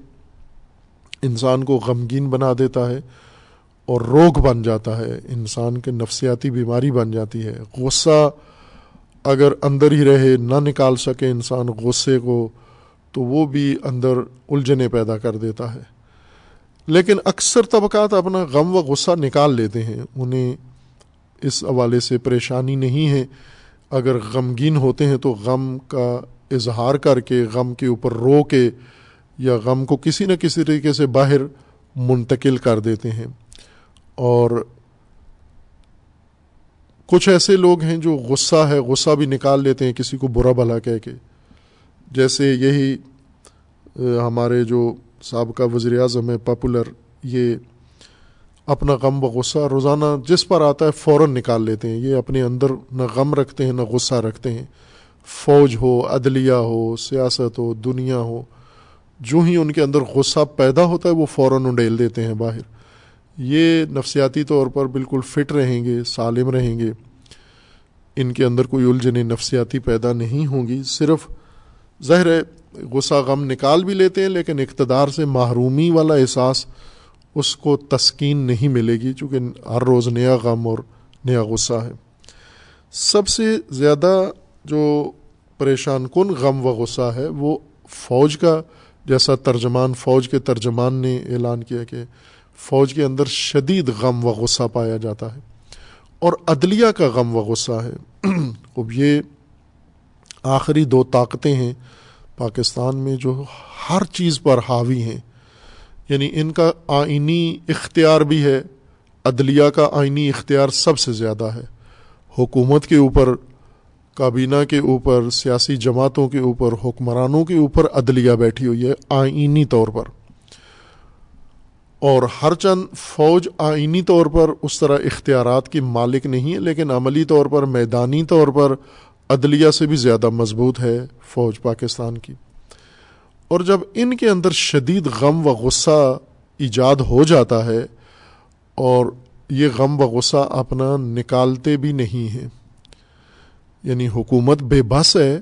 انسان کو غمگین بنا دیتا ہے اور روگ بن جاتا ہے۔ انسان کے نفسیاتی بیماری بن جاتی ہے۔ غصہ اگر اندر ہی رہے، نہ نکال سکے انسان غصے کو، تو وہ بھی اندر الجھنے پیدا کر دیتا ہے۔ لیکن اکثر طبقات اپنا غم و غصہ نکال لیتے ہیں۔ انہیں اس حوالے سے پریشانی نہیں ہے اگر غمگین ہوتے ہیں تو غم کا اظہار کر کے، غم کے اوپر رو کے یا غم کو کسی نہ کسی طریقے سے باہر منتقل کر دیتے ہیں۔ اور کچھ ایسے لوگ ہیں جو غصہ ہے، غصہ بھی نکال لیتے ہیں کسی کو برا بھلا کہہ کے۔ جیسے یہی ہمارے جو سابقہ وزیر اعظم ہے پاپولر یہ اپنا غم و غصہ روزانہ جس پر آتا ہے فوراً نکال لیتے ہیں۔ یہ اپنے اندر نہ غم رکھتے ہیں، نہ غصہ رکھتے ہیں۔ فوج ہو، عدلیہ ہو، سیاست ہو، دنیا ہو، جو ہی ان کے اندر غصہ پیدا ہوتا ہے، وہ فوراً انڈیل دیتے ہیں باہر۔ یہ نفسیاتی طور پر بالکل فٹ رہیں گے، سالم رہیں گے۔ ان کے اندر کوئی الجھنیں نفسیاتی پیدا نہیں ہوں گی۔ صرف ظاہر ہے، غصہ غم نکال بھی لیتے ہیں، لیکن اقتدار سے محرومی والا احساس اس کو تسکین نہیں ملے گی چونکہ ہر روز نیا غم اور نیا غصہ ہے۔ سب سے زیادہ جو پریشان کن غم و غصہ ہے وہ فوج کا، جیسا ترجمان فوج کے ترجمان نے اعلان کیا کہ فوج کے اندر شدید غم و غصہ پایا جاتا ہے اور عدلیہ کا غم و غصہ ہے۔ اب یہ آخری دو طاقتیں ہیں۔ پاکستان میں جو ہر چیز پر حاوی ہیں۔ یعنی ان کا آئینی اختیار بھی ہے، عدلیہ کا آئینی اختیار سب سے زیادہ ہے۔ حکومت کے اوپر، کابینہ کے اوپر، سیاسی جماعتوں کے اوپر، حکمرانوں کے اوپر عدلیہ بیٹھی ہوئی ہے آئینی طور پر۔ اور ہر چند فوج آئینی طور پر اس طرح اختیارات کی مالک نہیں ہے، لیکن عملی طور پر، میدانی طور پر عدلیہ سے بھی زیادہ مضبوط ہے فوج پاکستان کی۔ اور جب ان کے اندر شدید غم و غصہ ایجاد ہو جاتا ہے اور یہ غم و غصہ اپنا نکالتے بھی نہیں ہیں یعنی حکومت بے بس ہے،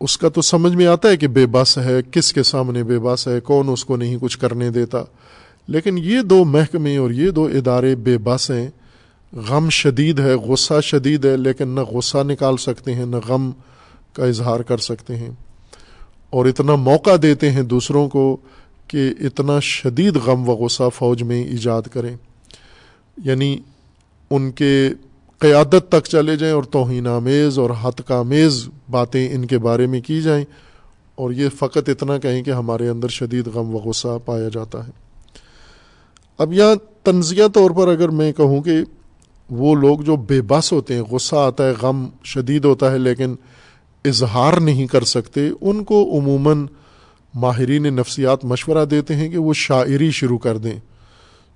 اس کا تو سمجھ میں آتا ہے کہ بے بس ہے، کس کے سامنے بے بس ہے، کون اس کو نہیں کچھ کرنے دیتا۔ لیکن یہ دو محکمے اور یہ دو ادارے بے بس ہیں۔ غم شدید ہے، غصہ شدید ہے، لیکن نہ غصہ نکال سکتے ہیں، نہ غم کا اظہار کر سکتے ہیں۔ اور اتنا موقع دیتے ہیں دوسروں کو کہ اتنا شدید غم و غصہ فوج میں ایجاد کریں۔ یعنی ان کے قیادت تک چلے جائیں اور توہین آمیز اور حت کا میز باتیں ان کے بارے میں کی جائیں۔ اور یہ فقط اتنا کہیں کہ ہمارے اندر شدید غم و غصہ پایا جاتا ہے۔ اب یہاں تنزیہ طور پر اگر میں کہوں کہ وہ لوگ جو بے بس ہوتے ہیں، غصہ آتا ہے، غم شدید ہوتا ہے، لیکن اظہار نہیں کر سکتے، ان کو عموماً ماہرین نفسیات مشورہ دیتے ہیں کہ وہ شاعری شروع کر دیں۔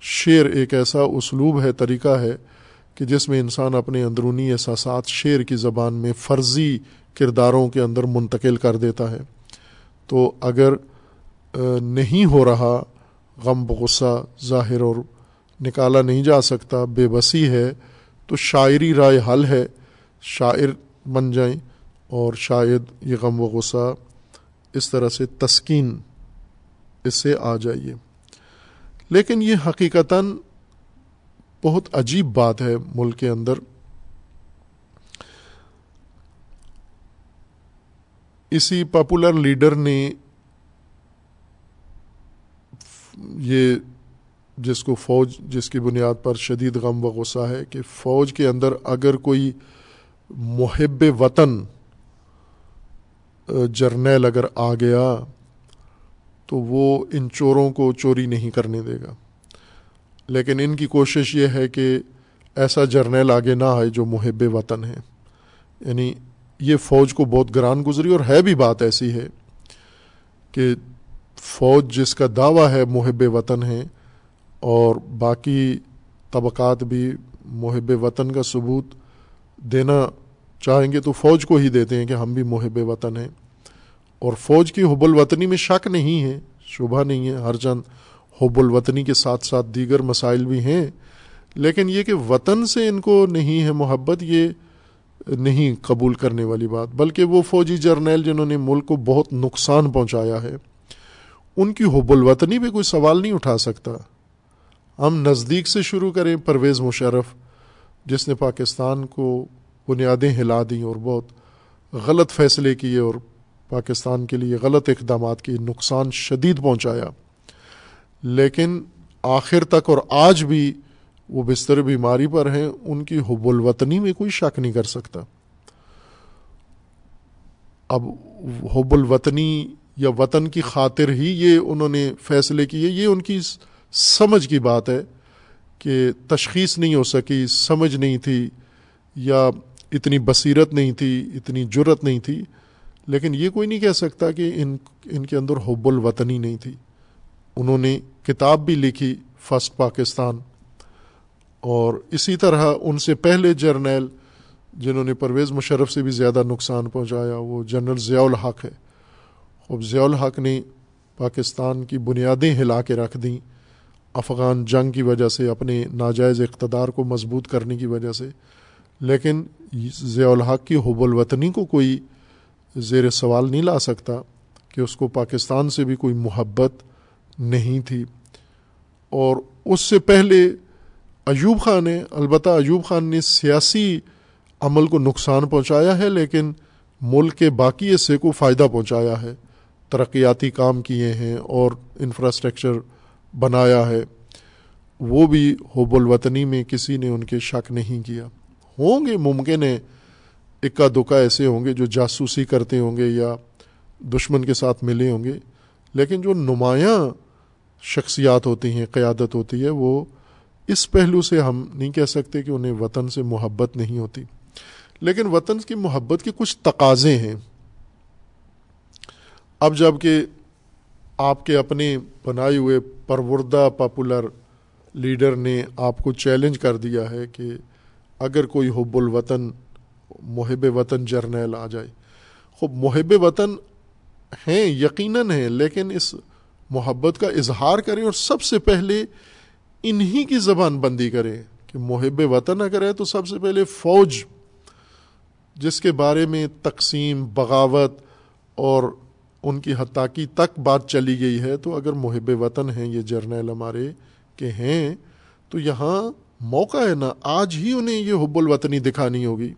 شعر ایک ایسا اسلوب ہے، طریقہ ہے کہ جس میں انسان اپنے اندرونی احساسات شعر کی زبان میں فرضی کرداروں کے اندر منتقل کر دیتا ہے۔ تو اگر نہیں ہو رہا، غم، غصہ ظاہر اور نکالا نہیں جا سکتا، بے بسی ہے، تو شاعری رائے حل ہے۔ شاعر بن جائیں۔ اور شاید یہ غم و غصہ اس طرح سے تسکین اس سے آ جائیے۔ لیکن یہ حقیقتاً بہت عجیب بات ہے ملک کے اندر۔ اسی پاپولر لیڈر نے یہ جس کو فوج، جس کی بنیاد پر شدید غم و غصہ ہے کہ فوج کے اندر اگر کوئی محب وطن جرنیل اگر آ گیا تو وہ ان چوروں کو چوری نہیں کرنے دے گا۔ لیکن ان کی کوشش یہ ہے کہ ایسا جرنیل آگے نہ آئے جو محب وطن ہے۔ یعنی یہ فوج کو بہت گران گزری اور ہے بھی بات ایسی ہے کہ فوج جس کا دعویٰ ہے محب وطن ہے اور باقی طبقات بھی محب وطن کا ثبوت دینا چاہیں گے تو فوج کو ہی دیتے ہیں کہ ہم بھی محب وطن ہیں۔ اور فوج کی حب الوطنی میں شک نہیں ہے، شبہ نہیں ہے، ہر چند حب الوطنی کے ساتھ ساتھ دیگر مسائل بھی ہیں، لیکن یہ کہ وطن سے ان کو نہیں ہے محبت، یہ نہیں قبول کرنے والی بات، بلکہ وہ فوجی جرنیل جنہوں نے ملک کو بہت نقصان پہنچایا ہے، ان کی حب الوطنی پہ کوئی سوال نہیں اٹھا سکتا۔ ہم نزدیک سے شروع کریں پرویز مشرف، جس نے پاکستان کو بنیادیں ہلا دیں اور بہت غلط فیصلے کیے اور پاکستان کے لیے غلط اقدامات کی نقصان شدید پہنچایا۔ لیکن آخر تک اور آج بھی وہ بستر بیماری پر ہیں، ان کی حب الوطنی میں کوئی شک نہیں کر سکتا۔ اب حب الوطنی یا وطن کی خاطر ہی یہ انہوں نے فیصلے کیے، یہ ان کی سمجھ کی بات ہے کہ تشخیص نہیں ہو سکی، سمجھ نہیں تھی یا اتنی بصیرت نہیں تھی، اتنی جرت نہیں تھی۔ لیکن یہ کوئی نہیں کہہ سکتا کہ ان ان کے اندر حب الوطنی نہیں تھی۔ انہوں نے کتاب بھی لکھی فسٹ پاکستان۔ اور اسی طرح ان سے پہلے جرنیل جنہوں نے پرویز مشرف سے بھی زیادہ نقصان پہنچایا، وہ جنرل ضیاء الحق ہے۔ اب ضیاء الحق نے پاکستان کی بنیادیں ہلا کے رکھ دیں۔ افغان جنگ کی وجہ سے، اپنے ناجائز اقتدار کو مضبوط کرنے کی وجہ سے۔ لیکن ضیاء الحق کی حب الوطنی کو کوئی زیر سوال نہیں لا سکتا کہ اس کو پاکستان سے بھی کوئی محبت نہیں تھی۔ اور اس سے پہلے ایوب خان نے، البتہ ایوب خان نے سیاسی عمل کو نقصان پہنچایا ہے، لیکن ملک کے باقی حصے کو فائدہ پہنچایا ہے۔ ترقیاتی کام کیے ہیں اور انفراسٹرکچر بنایا ہے۔ وہ بھی حب الوطنی میں کسی نے ان کے شک نہیں کیا۔ ہوں گے ممکن ہے اکا دکا ایسے ہوں گے جو جاسوسی کرتے ہوں گے یا دشمن کے ساتھ ملے ہوں گے، لیکن جو نمایاں شخصیات ہوتی ہیں، قیادت ہوتی ہے، وہ اس پہلو سے ہم نہیں کہہ سکتے کہ انہیں وطن سے محبت نہیں ہوتی۔ لیکن وطن کی محبت کے کچھ تقاضے ہیں۔ اب جبکہ آپ کے اپنے بنائے ہوئے پروردہ پاپولر لیڈر نے آپ کو چیلنج کر دیا ہے کہ اگر کوئی حب الوطن محب وطن جرنیل آ جائے۔ خوب، محب وطن ہیں، یقیناً ہیں، لیکن اس محبت کا اظہار کریں اور سب سے پہلے انہی کی زبان بندی کریں کہ محب وطن اگر ہے تو سب سے پہلے فوج، جس کے بارے میں تقسیم، بغاوت اور ان کی حتاقی تک بات چلی گئی ہے، تو اگر محب وطن ہیں، یہ جرنیل ہمارے کے ہیں، تو یہاں موقع ہے نا، آج ہی انہیں یہ حب الوطنی دکھانی ہوگی۔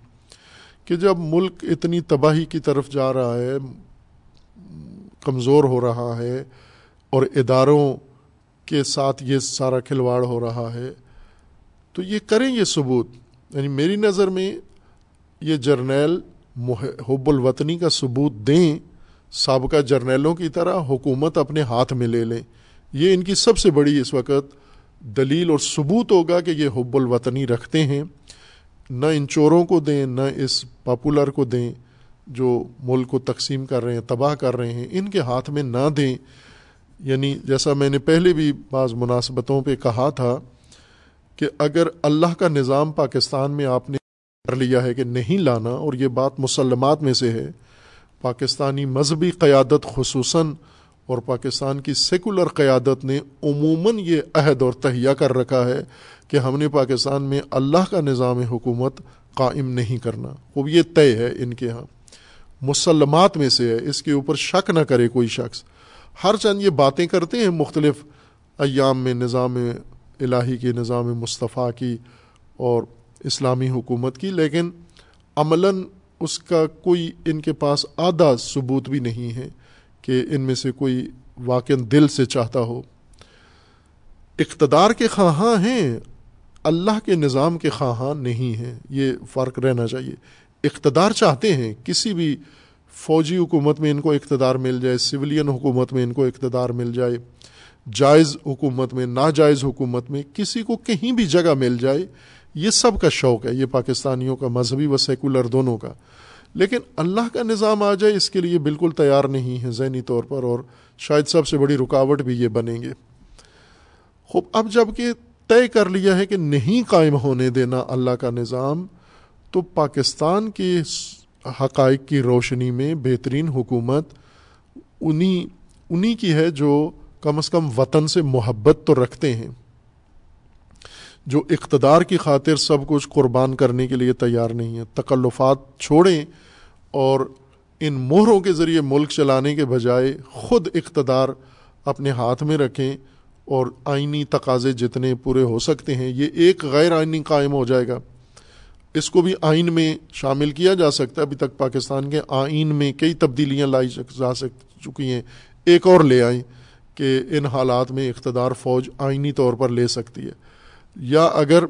کہ جب ملک اتنی تباہی کی طرف جا رہا ہے، کمزور ہو رہا ہے، اور اداروں کے ساتھ یہ سارا کھلواڑ ہو رہا ہے، تو یہ کریں یہ ثبوت۔ یعنی میری نظر میں یہ جرنیل حب الوطنی کا ثبوت دیں، سابقہ جرنیلوں کی طرح حکومت اپنے ہاتھ میں لے لیں۔ یہ ان کی سب سے بڑی اس وقت دلیل اور ثبوت ہوگا کہ یہ حب الوطنی رکھتے ہیں۔ نہ ان چوروں کو دیں، نہ اس پاپولر کو دیں جو ملک کو تقسیم کر رہے ہیں، تباہ کر رہے ہیں، ان کے ہاتھ میں نہ دیں۔ یعنی جیسا میں نے پہلے بھی بعض مناسبتوں پہ کہا تھا کہ اگر اللہ کا نظام پاکستان میں آپ نے کر لیا ہے کہ نہیں لانا اور یہ بات مسلمات میں سے ہے، پاکستانی مذہبی قیادت خصوصاً اور پاکستان کی سیکولر قیادت نے عموماً یہ عہد اور تہیا کر رکھا ہے کہ ہم نے پاکستان میں اللہ کا نظام حکومت قائم نہیں کرنا۔ وہ یہ طے ہے ان کے ہاں۔ مسلمات میں سے ہے، اس کے اوپر شک نہ کرے کوئی شخص۔ ہر چند یہ باتیں کرتے ہیں مختلف ایام میں، نظام الہی کی، نظام مصطفیٰ کی اور اسلامی حکومت کی، لیکن عملاً اس کا کوئی ان کے پاس آدھا ثبوت بھی نہیں ہے کہ ان میں سے کوئی واقع دل سے چاہتا ہو۔ اقتدار کے خواہاں ہیں اللہ کے نظام کے خواہاں نہیں ہیں، یہ فرق رہنا چاہیے۔ اقتدار چاہتے ہیں، کسی بھی فوجی حکومت میں ان کو اقتدار مل جائے، سویلین حکومت میں ان کو اقتدار مل جائے، جائز حکومت میں، ناجائز حکومت میں کسی کو کہیں بھی جگہ مل جائے، یہ سب کا شوق ہے، یہ پاکستانیوں کا، مذہبی و سیکولر دونوں کا۔ لیکن اللہ کا نظام آ جائے، اس کے لیے بالکل تیار نہیں ہے ذہنی طور پر، اور شاید سب سے بڑی رکاوٹ بھی یہ بنیں گے۔ خوب، اب جبکہ طے کر لیا ہے کہ نہیں قائم ہونے دینا اللہ کا نظام، تو پاکستان کے حقائق کی روشنی میں بہترین حکومت انہی انہی کی ہے جو کم از کم وطن سے محبت تو رکھتے ہیں، جو اقتدار کی خاطر سب کچھ قربان کرنے کے لیے تیار نہیں ہے تکلفات چھوڑیں اور ان مہروں کے ذریعے ملک چلانے کے بجائے خود اقتدار اپنے ہاتھ میں رکھیں۔ اور آئینی تقاضے جتنے پورے ہو سکتے ہیں، یہ ایک غیر آئینی قائم ہو جائے گا۔ اس کو بھی آئین میں شامل کیا جا سکتا ہے۔ ابھی تک پاکستان کے آئین میں کئی تبدیلیاں لائی جا سک، چکی ہیں۔ ایک اور لے آئیں کہ ان حالات میں اقتدار فوج آئینی طور پر لے سکتی ہے۔ یا اگر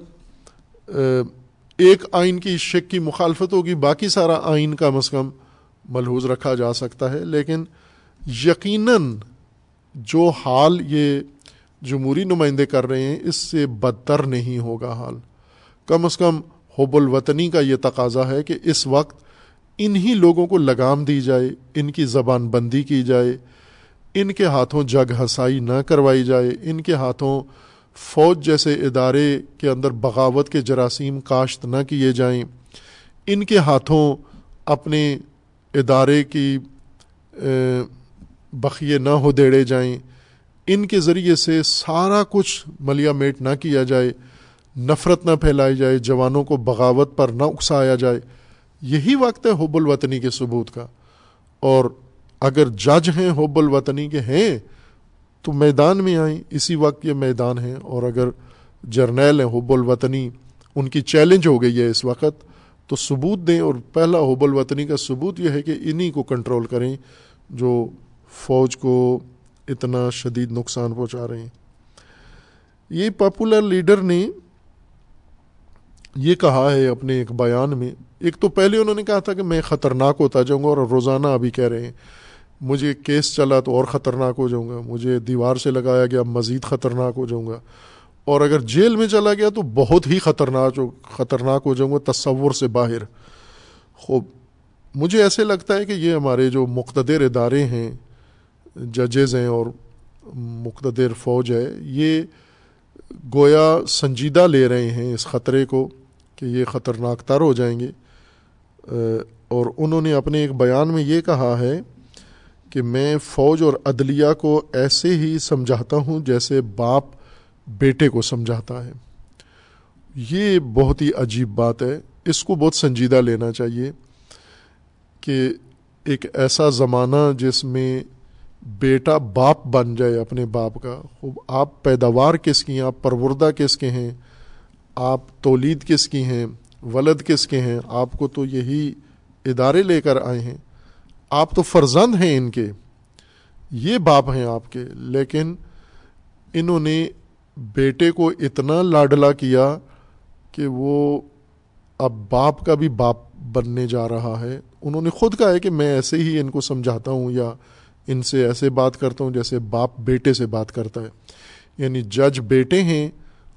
ایک آئین کی شک کی مخالفت ہوگی، باقی سارا آئین کم از کم ملحوظ رکھا جا سکتا ہے۔ لیکن یقیناً جو حال یہ جمہوری نمائندے کر رہے ہیں، اس سے بدتر نہیں ہوگا حال۔ کم از کم حب الوطنی کا یہ تقاضا ہے کہ اس وقت انہی لوگوں کو لگام دی جائے، ان کی زبان بندی کی جائے، ان کے ہاتھوں جگ ہسائی نہ کروائی جائے، ان کے ہاتھوں فوج جیسے ادارے کے اندر بغاوت کے جراثیم کاشت نہ کیے جائیں۔ ان کے ہاتھوں اپنے ادارے کی بخیے نہ ہو دیڑے جائیں۔ ان کے ذریعے سے سارا کچھ ملیا میٹ نہ کیا جائے، نفرت نہ پھیلائی جائے، جوانوں کو بغاوت پر نہ اکسایا جائے۔ یہی وقت ہے حب الوطنی کے ثبوت کا۔ اور اگر جج ہیں حب الوطنی کے ہیں، تو میدان میں آئیں۔ اسی وقت یہ میدان ہیں۔ اور اگر جرنیل ہیں حب الوطنی، ان کی چیلنج ہو گئی ہے اس وقت، تو ثبوت دیں۔ اور پہلا حب الوطنی کا ثبوت یہ ہے کہ انہی کو کنٹرول کریں جو فوج کو اتنا شدید نقصان پہنچا رہے ہیں۔ یہ پاپولر لیڈر نے یہ کہا ہے اپنے ایک بیان میں۔ ایک تو پہلے انہوں نے کہا تھا کہ میں خطرناک ہوتا جاؤں گا اور روزانہ ابھی کہہ رہے ہیں۔ مجھے کیس چلا تو اور خطرناک ہو جاؤں گا۔ مجھے دیوار سے لگایا گیا مزید خطرناک ہو جاؤں گا۔ اور اگر جیل میں چلا گیا تو بہت ہی خطرناک خطرناک ہو جاؤں گا تصور سے باہر۔ خوب، مجھے ایسے لگتا ہے کہ یہ ہمارے جو مقتدر ادارے ہیں ججز ہیں اور مقتدر فوج ہے، یہ گویا سنجیدہ لے رہے ہیں اس خطرے کو کہ یہ خطرناک تر ہو جائیں گے۔ اور انہوں نے اپنے ایک بیان میں یہ کہا ہے کہ میں فوج اور عدلیہ کو ایسے ہی سمجھاتا ہوں جیسے باپ بیٹے کو سمجھاتا ہے۔ یہ بہت ہی عجیب بات ہے۔ اس کو بہت سنجیدہ لینا چاہیے کہ ایک ایسا زمانہ جس میں بیٹا باپ بن جائے اپنے باپ کا، خوب آپ پیداوار کس کی ہیں؟ آپ پروردہ کس کے ہیں؟ آپ تولید کس کی ہیں؟ ولد کس کے ہیں؟ آپ کو تو یہی ادارے لے کر آئے ہیں۔ آپ تو فرزند ہیں ان کے۔ یہ باپ ہیں آپ کے۔ لیکن انہوں نے بیٹے کو اتنا لاڈلا کیا کہ وہ اب باپ کا بھی باپ بننے جا رہا ہے۔ انہوں نے خود کہا ہے کہ میں ایسے ہی ان کو سمجھاتا ہوں یا ان سے ایسے بات کرتا ہوں جیسے باپ بیٹے سے بات کرتا ہے۔ یعنی جج بیٹے ہیں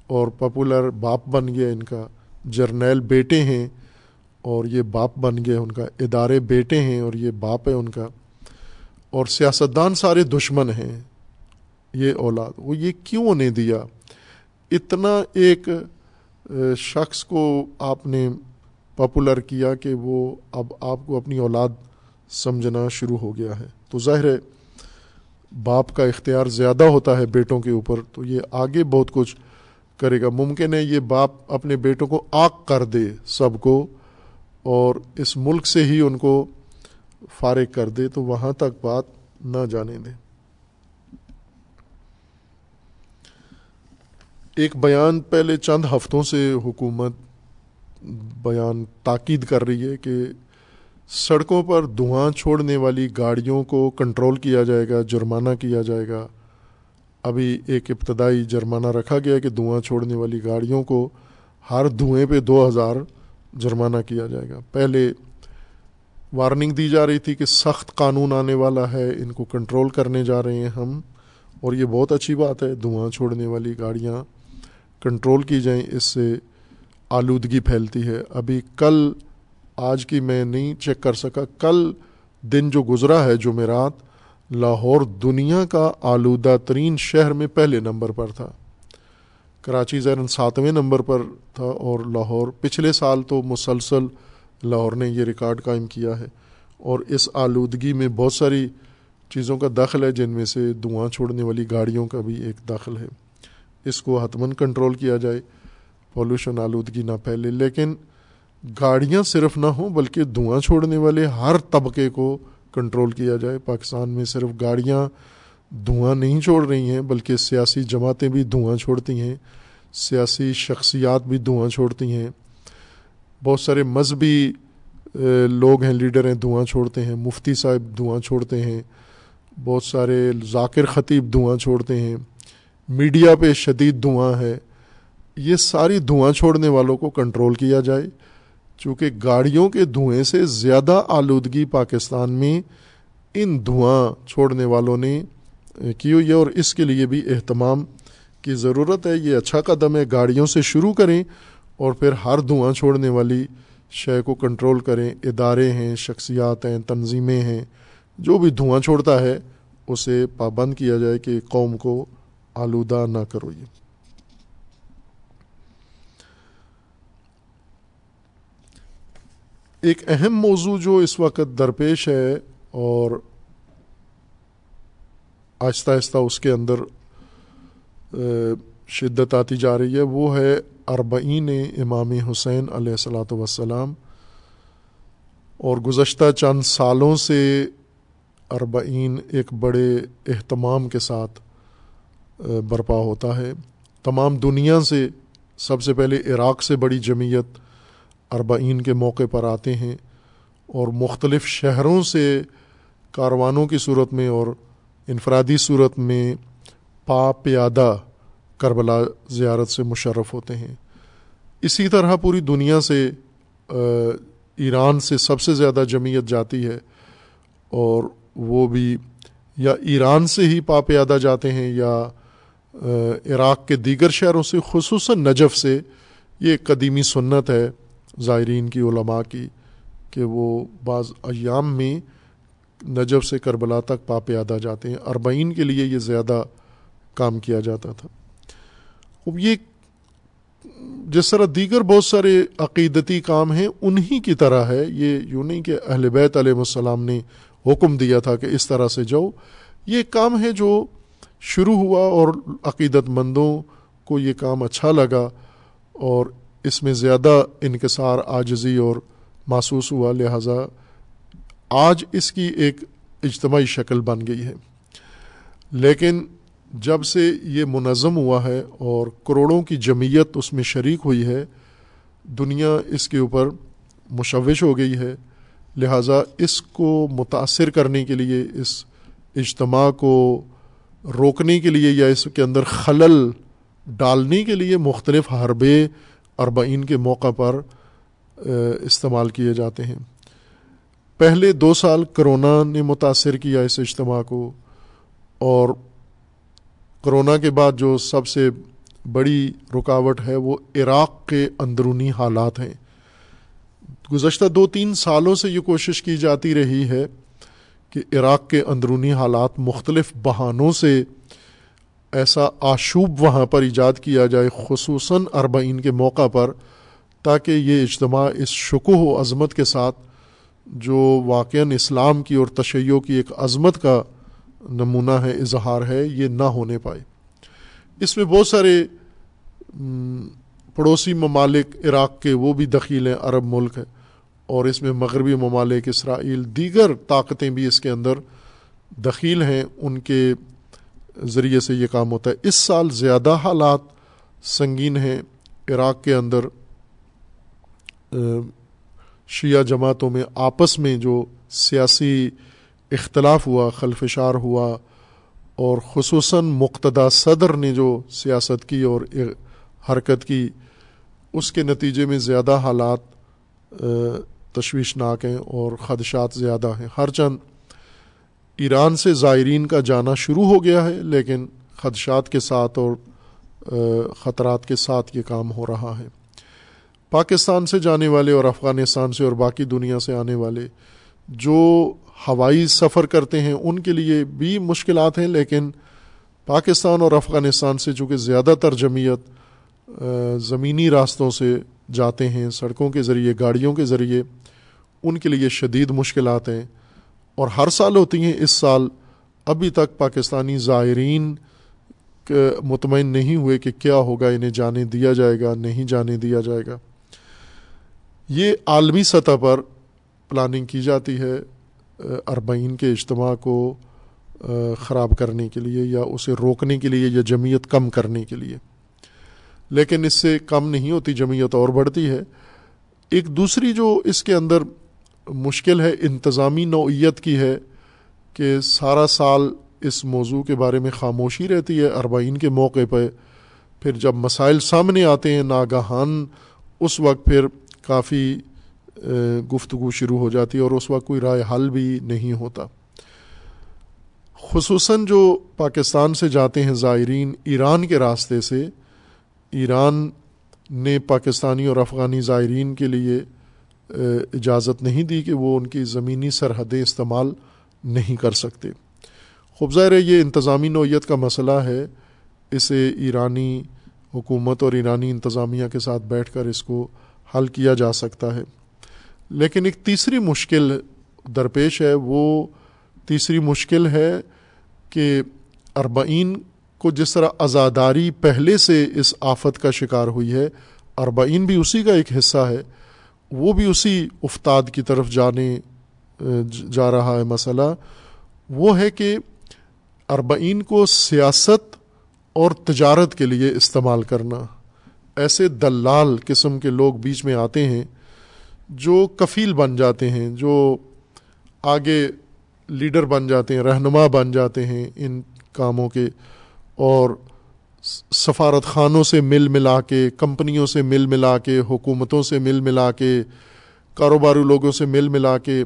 اور پاپولر باپ بن گیا ان کا، جرنیل بیٹے ہیں اور یہ باپ بن گیا ان کا، ادارے بیٹے ہیں اور یہ باپ ہے ان کا۔ اور سیاستدان سارے دشمن ہیں۔ یہ اولاد، وہ یہ کیوں نہیں دیا؟ اتنا ایک شخص کو آپ نے پاپولر کیا کہ وہ اب آپ کو اپنی اولاد سمجھنا شروع ہو گیا ہے۔ تو ظاہر ہے باپ کا اختیار زیادہ ہوتا ہے بیٹوں کے اوپر، تو یہ آگے بہت کچھ کرے گا۔ ممکن ہے یہ باپ اپنے بیٹوں کو آگ کر دے سب کو اور اس ملک سے ہی ان کو فارغ کر دے، تو وہاں تک بات نہ جانے دے۔ ایک بیان پہلے چند ہفتوں سے حکومت بیان تاکید کر رہی ہے کہ سڑکوں پر دھواں چھوڑنے والی گاڑیوں کو کنٹرول کیا جائے گا، جرمانہ کیا جائے گا۔ ابھی ایک ابتدائی جرمانہ رکھا گیا کہ دھواں چھوڑنے والی گاڑیوں کو ہر دھوئیں پہ دو ہزار جرمانہ کیا جائے گا۔ پہلے وارننگ دی جا رہی تھی کہ سخت قانون آنے والا ہے، ان کو کنٹرول کرنے جا رہے ہیں ہم۔ اور یہ بہت اچھی بات ہے، دھواں چھوڑنے والی گاڑیاں کنٹرول کی جائیں، اس سے آلودگی پھیلتی ہے۔ ابھی کل آج کی میں نہیں چیک کر سکا، کل دن جو گزرا ہے جمعرات، لاہور دنیا کا آلودہ ترین شہر میں پہلے نمبر پر تھا۔ کراچی زیرن ساتویں نمبر پر تھا اور لاہور پچھلے سال تو مسلسل لاہور نے یہ ریکارڈ قائم کیا ہے۔ اور اس آلودگی میں بہت ساری چیزوں کا دخل ہے، جن میں سے دھواں چھوڑنے والی گاڑیوں کا بھی ایک دخل ہے۔ اس کو حتمن کنٹرول کیا جائے۔ پولوشن آلودگی نہ پھیلے لیکن گاڑیاں صرف نہ ہوں بلکہ دھواں چھوڑنے والے ہر طبقے کو کنٹرول کیا جائے۔ پاکستان میں صرف گاڑیاں دھواں نہیں چھوڑ رہی ہیں، بلکہ سیاسی جماعتیں بھی دھواں چھوڑتی ہیں، سیاسی شخصیات بھی دھواں چھوڑتی ہیں۔ بہت سارے مذہبی لوگ ہیں لیڈر ہیں دھواں چھوڑتے ہیں، مفتی صاحب دھواں چھوڑتے ہیں، بہت سارے ذاکر خطیب دھواں چھوڑتے ہیں، میڈیا پہ شدید دھواں ہے۔ یہ ساری دھواں چھوڑنے والوں کو کنٹرول کیا جائے۔ چونکہ گاڑیوں کے دھوئیں سے زیادہ آلودگی پاکستان میں ان دھواں چھوڑنے والوں نے کی ہوئی ہے اور اس کے لیے بھی اہتمام کی ضرورت ہے۔ یہ اچھا قدم ہے۔ گاڑیوں سے شروع کریں اور پھر ہر دھواں چھوڑنے والی شے کو کنٹرول کریں۔ ادارے ہیں، شخصیات ہیں، تنظیمیں ہیں۔ جو بھی دھواں چھوڑتا ہے، اسے پابند کیا جائے کہ قوم کو آلودہ نہ کرو۔ یہ ایک اہم موضوع جو اس وقت درپیش ہے اور آہستہ آہستہ اس کے اندر شدت آتی جا رہی ہے، وہ ہے اربعین امام حسین علیہ السلاۃ وسلام اور گزشتہ چند سالوں سے اربعین ایک بڑے اہتمام کے ساتھ برپا ہوتا ہے۔ تمام دنیا سے، سب سے پہلے عراق سے بڑی جمعیت اربعین کے موقع پر آتے ہیں اور مختلف شہروں سے کاروانوں کی صورت میں اور انفرادی صورت میں پا پیادہ کربلا زیارت سے مشرف ہوتے ہیں۔ اسی طرح پوری دنیا سے ایران سے سب سے زیادہ جمعیت جاتی ہے اور وہ بھی یا ایران سے ہی پا پیادہ جاتے ہیں یا عراق کے دیگر شہروں سے، خصوصاً نجف سے یہ قدیمی سنت ہے۔ زائرین کی، علماء کی، کہ وہ بعض ایام میں نجف سے کربلا تک پا پیادہ جاتے ہیں۔ اربعین کے لیے یہ زیادہ کام کیا جاتا تھا۔ اب یہ جس طرح دیگر بہت سارے عقیدتی کام ہیں، انہی کی طرح ہے۔ یہ یوں نہیں کہ اہل بیت علیہ السلام نے حکم دیا تھا کہ اس طرح سے جاؤ۔ یہ کام ہے جو شروع ہوا اور عقیدت مندوں کو یہ کام اچھا لگا اور اس میں زیادہ انکسار آجزی اور محسوس ہوا، لہٰذا آج اس کی ایک اجتماعی شکل بن گئی ہے۔ لیکن جب سے یہ منظم ہوا ہے اور کروڑوں کی جمعیت اس میں شریک ہوئی ہے، دنیا اس کے اوپر مشوش ہو گئی ہے۔ لہٰذا اس کو متاثر کرنے کے لیے، اس اجتماع کو روکنے کے لیے یا اس کے اندر خلل ڈالنے کے لیے مختلف حربے اربعین کے موقع پر استعمال کیے جاتے ہیں۔ پہلے دو سال کرونا نے متاثر کیا اس اجتماع کو، اور کرونا کے بعد جو سب سے بڑی رکاوٹ ہے وہ عراق کے اندرونی حالات ہیں۔ گزشتہ دو تین سالوں سے یہ کوشش کی جاتی رہی ہے کہ عراق کے اندرونی حالات مختلف بہانوں سے ایسا آشوب وہاں پر ایجاد کیا جائے، خصوصاً اربعین کے موقع پر، تاکہ یہ اجتماع اس شکو و عظمت کے ساتھ، جو واقع اسلام کی اور تشیع کی ایک عظمت کا نمونہ ہے، اظہار ہے، یہ نہ ہونے پائے۔ اس میں بہت سارے پڑوسی ممالک عراق کے وہ بھی دخیل ہیں عرب ملک ہیں، اور اس میں مغربی ممالک اسرائیل دیگر طاقتیں بھی اس کے اندر دخیل ہیں، ان کے ذریعے سے یہ کام ہوتا ہے۔ اس سال زیادہ حالات سنگین ہیں۔ عراق کے اندر شیعہ جماعتوں میں آپس میں جو سیاسی اختلاف ہوا خلفشار ہوا اور خصوصاً مقتدا صدر نے جو سیاست کی اور حرکت کی، اس کے نتیجے میں زیادہ حالات تشویشناک ہیں اور خدشات زیادہ ہیں۔ ہر چند ایران سے زائرین کا جانا شروع ہو گیا ہے، لیکن خدشات کے ساتھ اور خطرات کے ساتھ یہ کام ہو رہا ہے۔ پاکستان سے جانے والے اور افغانستان سے اور باقی دنیا سے آنے والے جو ہوائی سفر کرتے ہیں، ان کے لیے بھی مشکلات ہیں، لیکن پاکستان اور افغانستان سے چونکہ زیادہ تر جمعیت زمینی راستوں سے جاتے ہیں، سڑکوں کے ذریعے، گاڑیوں کے ذریعے، ان کے لیے شدید مشکلات ہیں۔ اور ہر سال ہوتی ہیں، اس سال ابھی تک پاکستانی زائرین مطمئن نہیں ہوئے کہ کیا ہوگا، انہیں جانے دیا جائے گا، نہیں جانے دیا جائے گا۔ یہ عالمی سطح پر پلاننگ کی جاتی ہے، اربعین کے اجتماع کو خراب کرنے کے لیے یا اسے روکنے کے لیے یا جمعیت کم کرنے کے لیے۔ لیکن اس سے کم نہیں ہوتی، جمعیت اور بڑھتی ہے۔ ایک دوسری جو اس کے اندر مشکل ہے، انتظامی نوعیت کی ہے کہ سارا سال اس موضوع کے بارے میں خاموشی رہتی ہے، اربعین کے موقع پہ۔ پھر جب مسائل سامنے آتے ہیں، ناگہان اس وقت پھر کافی گفتگو شروع ہو جاتی ہے اور اس وقت کوئی رائے حل بھی نہیں ہوتا۔ خصوصاً جو پاکستان سے جاتے ہیں زائرین ایران کے راستے سے، ایران نے پاکستانی اور افغانی زائرین کے لیے اجازت نہیں دی کہ وہ ان کی زمینی سرحدیں استعمال نہیں کر سکتے۔ خوب ظاہر ہے، یہ انتظامی نوعیت کا مسئلہ ہے۔ اسے ایرانی حکومت اور ایرانی انتظامیہ کے ساتھ بیٹھ کر اس کو حل کیا جا سکتا ہے۔ لیکن ایک تیسری مشکل درپیش ہے۔ وہ تیسری مشکل ہے کہ اربعین کو جس طرح ازاداری پہلے سے اس آفت کا شکار ہوئی ہے، اربعین بھی اسی کا ایک حصہ ہے۔ وہ بھی اسی افتاد کی طرف جانے جا رہا ہے مسئلہ۔ وہ ہے کہ اربعین کو سیاست اور تجارت کے لیے استعمال کرنا۔ ایسے دلال قسم کے لوگ بیچ میں آتے ہیں جو کفیل بن جاتے ہیں، جو آگے لیڈر بن جاتے ہیں، رہنما بن جاتے ہیں ان کاموں کے۔ اور سفارت خانوں سے مل ملا کے، کمپنیوں سے مل ملا کے، حکومتوں سے مل ملا کے، کاروباری لوگوں سے مل ملا کے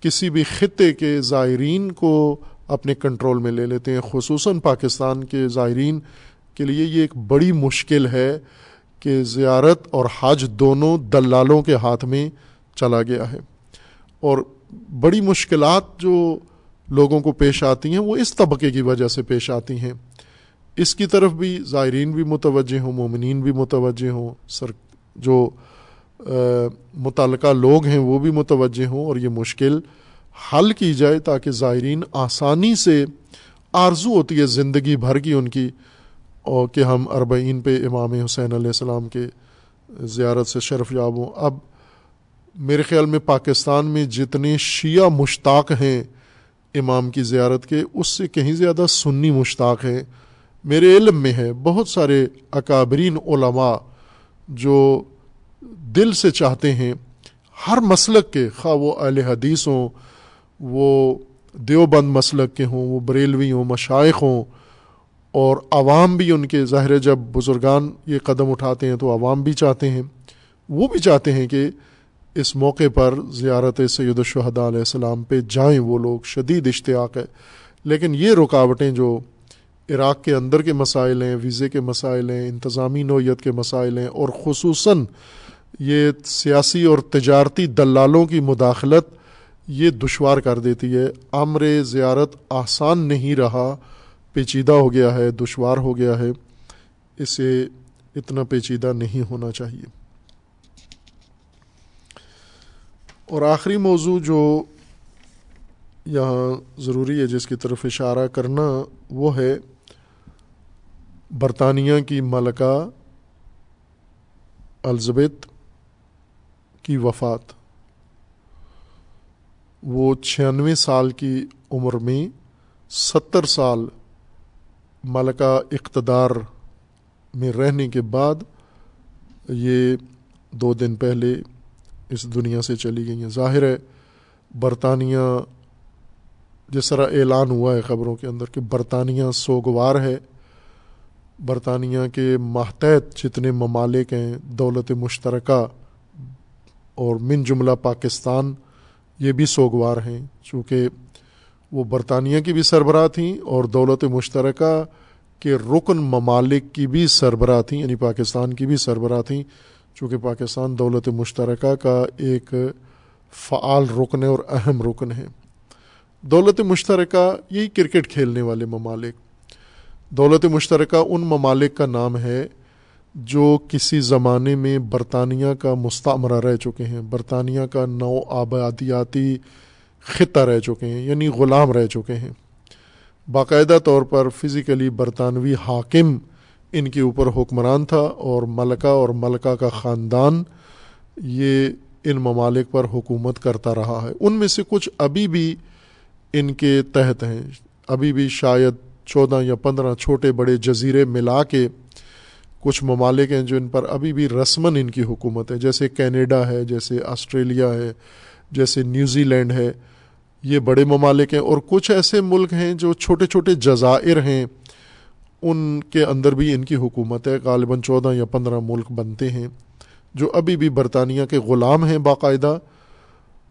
کسی بھی خطے کے زائرین کو اپنے کنٹرول میں لے لیتے ہیں۔ خصوصاً پاکستان کے زائرین کے لیے یہ ایک بڑی مشکل ہے کہ زیارت اور حج دونوں دلالوں کے ہاتھ میں چلا گیا ہے۔ اور بڑی مشکلات جو لوگوں کو پیش آتی ہیں وہ اس طبقے کی وجہ سے پیش آتی ہیں۔ اس کی طرف بھی زائرین بھی متوجہ ہوں، مومنین بھی متوجہ ہوں، سر جو متعلقہ لوگ ہیں وہ بھی متوجہ ہوں اور یہ مشکل حل کی جائے تاکہ زائرین آسانی سے آرزو ہوتی ہے زندگی بھر کی ان کی، اور کہ ہم اربعین پہ امام حسین علیہ السلام کے زیارت سے شرف یاب ہوں۔ اب میرے خیال میں پاکستان میں جتنے شیعہ مشتاق ہیں امام کی زیارت کے، اس سے کہیں زیادہ سنی مشتاق ہیں۔ میرے علم میں ہے، بہت سارے اکابرین علماء جو دل سے چاہتے ہیں، ہر مسلک کے، خواہ وہ اہل حدیث ہوں، وہ دیوبند مسلک کے ہوں، وہ بریلوی ہوں، مشائق ہوں، اور عوام بھی ان کے ظاہر جب بزرگان یہ قدم اٹھاتے ہیں تو عوام بھی چاہتے ہیں۔ وہ بھی چاہتے ہیں کہ اس موقع پر زیارت سید الشہداء علیہ السلام پہ جائیں، وہ لوگ شدید اشتیاق ہے۔ لیکن یہ رکاوٹیں جو عراق کے اندر کے مسائل ہیں، ویزے کے مسائل ہیں، انتظامی نوعیت کے مسائل ہیں اور خصوصاً یہ سیاسی اور تجارتی دلالوں کی مداخلت یہ دشوار کر دیتی ہے۔ امر زیارت آسان نہیں رہا، پیچیدہ ہو گیا ہے، دشوار ہو گیا ہے۔ اسے اتنا پیچیدہ نہیں ہونا چاہیے۔ اور آخری موضوع جو یہاں ضروری ہے، جس کی طرف اشارہ کرنا، وہ ہے برطانیہ کی ملکہ الزبت کی وفات۔ وہ چھیانوے سال کی عمر میں ستر سال ملکہ اقتدار میں رہنے کے بعد یہ دو دن پہلے اس دنیا سے چلی گئی ہیں۔ ظاہر ہے برطانیہ، جس طرح اعلان ہوا ہے خبروں کے اندر کہ برطانیہ سوگوار ہے برطانیہ کے ماتحت جتنے ممالک ہیں، دولت مشترکہ اور من جملہ پاکستان، یہ بھی سوگوار ہیں۔ چونکہ وہ برطانیہ کی بھی سربراہ تھیں اور دولت مشترکہ کے رکن ممالک کی بھی سربراہ تھیں یعنی پاکستان کی بھی سربراہ تھیں۔ چونکہ پاکستان دولت مشترکہ کا ایک فعال رکن اور اہم رکن ہے۔ دولت مشترکہ یہی کرکٹ کھیلنے والے ممالک۔ دولت مشترکہ ان ممالک کا نام ہے جو کسی زمانے میں برطانیہ کا مستعمرہ رہ چکے ہیں، برطانیہ کا نو آبادیاتی خطہ رہ چکے ہیں یعنی غلام رہ چکے ہیں۔ باقاعدہ طور پر فزیکلی برطانوی حاکم ان کے اوپر حکمران تھا اور ملکہ اور ملکہ کا خاندان یہ ان ممالک پر حکومت کرتا رہا ہے۔ ان میں سے کچھ ابھی بھی ان کے تحت ہیں، ابھی بھی شاید چودہ یا پندرہ چھوٹے بڑے جزیرے ملا کے کچھ ممالک ہیں جو ان پر ابھی بھی رسمن ان کی حکومت ہے، جیسے کینیڈا ہے، جیسے آسٹریلیا ہے، جیسے نیوزی لینڈ ہے، یہ بڑے ممالک ہیں اور کچھ ایسے ملک ہیں جو چھوٹے چھوٹے جزائر ہیں، ان کے اندر بھی ان کی حکومت ہے، غالباً چودہ یا پندرہ ملک بنتے ہیں جو ابھی بھی برطانیہ کے غلام ہیں باقاعدہ،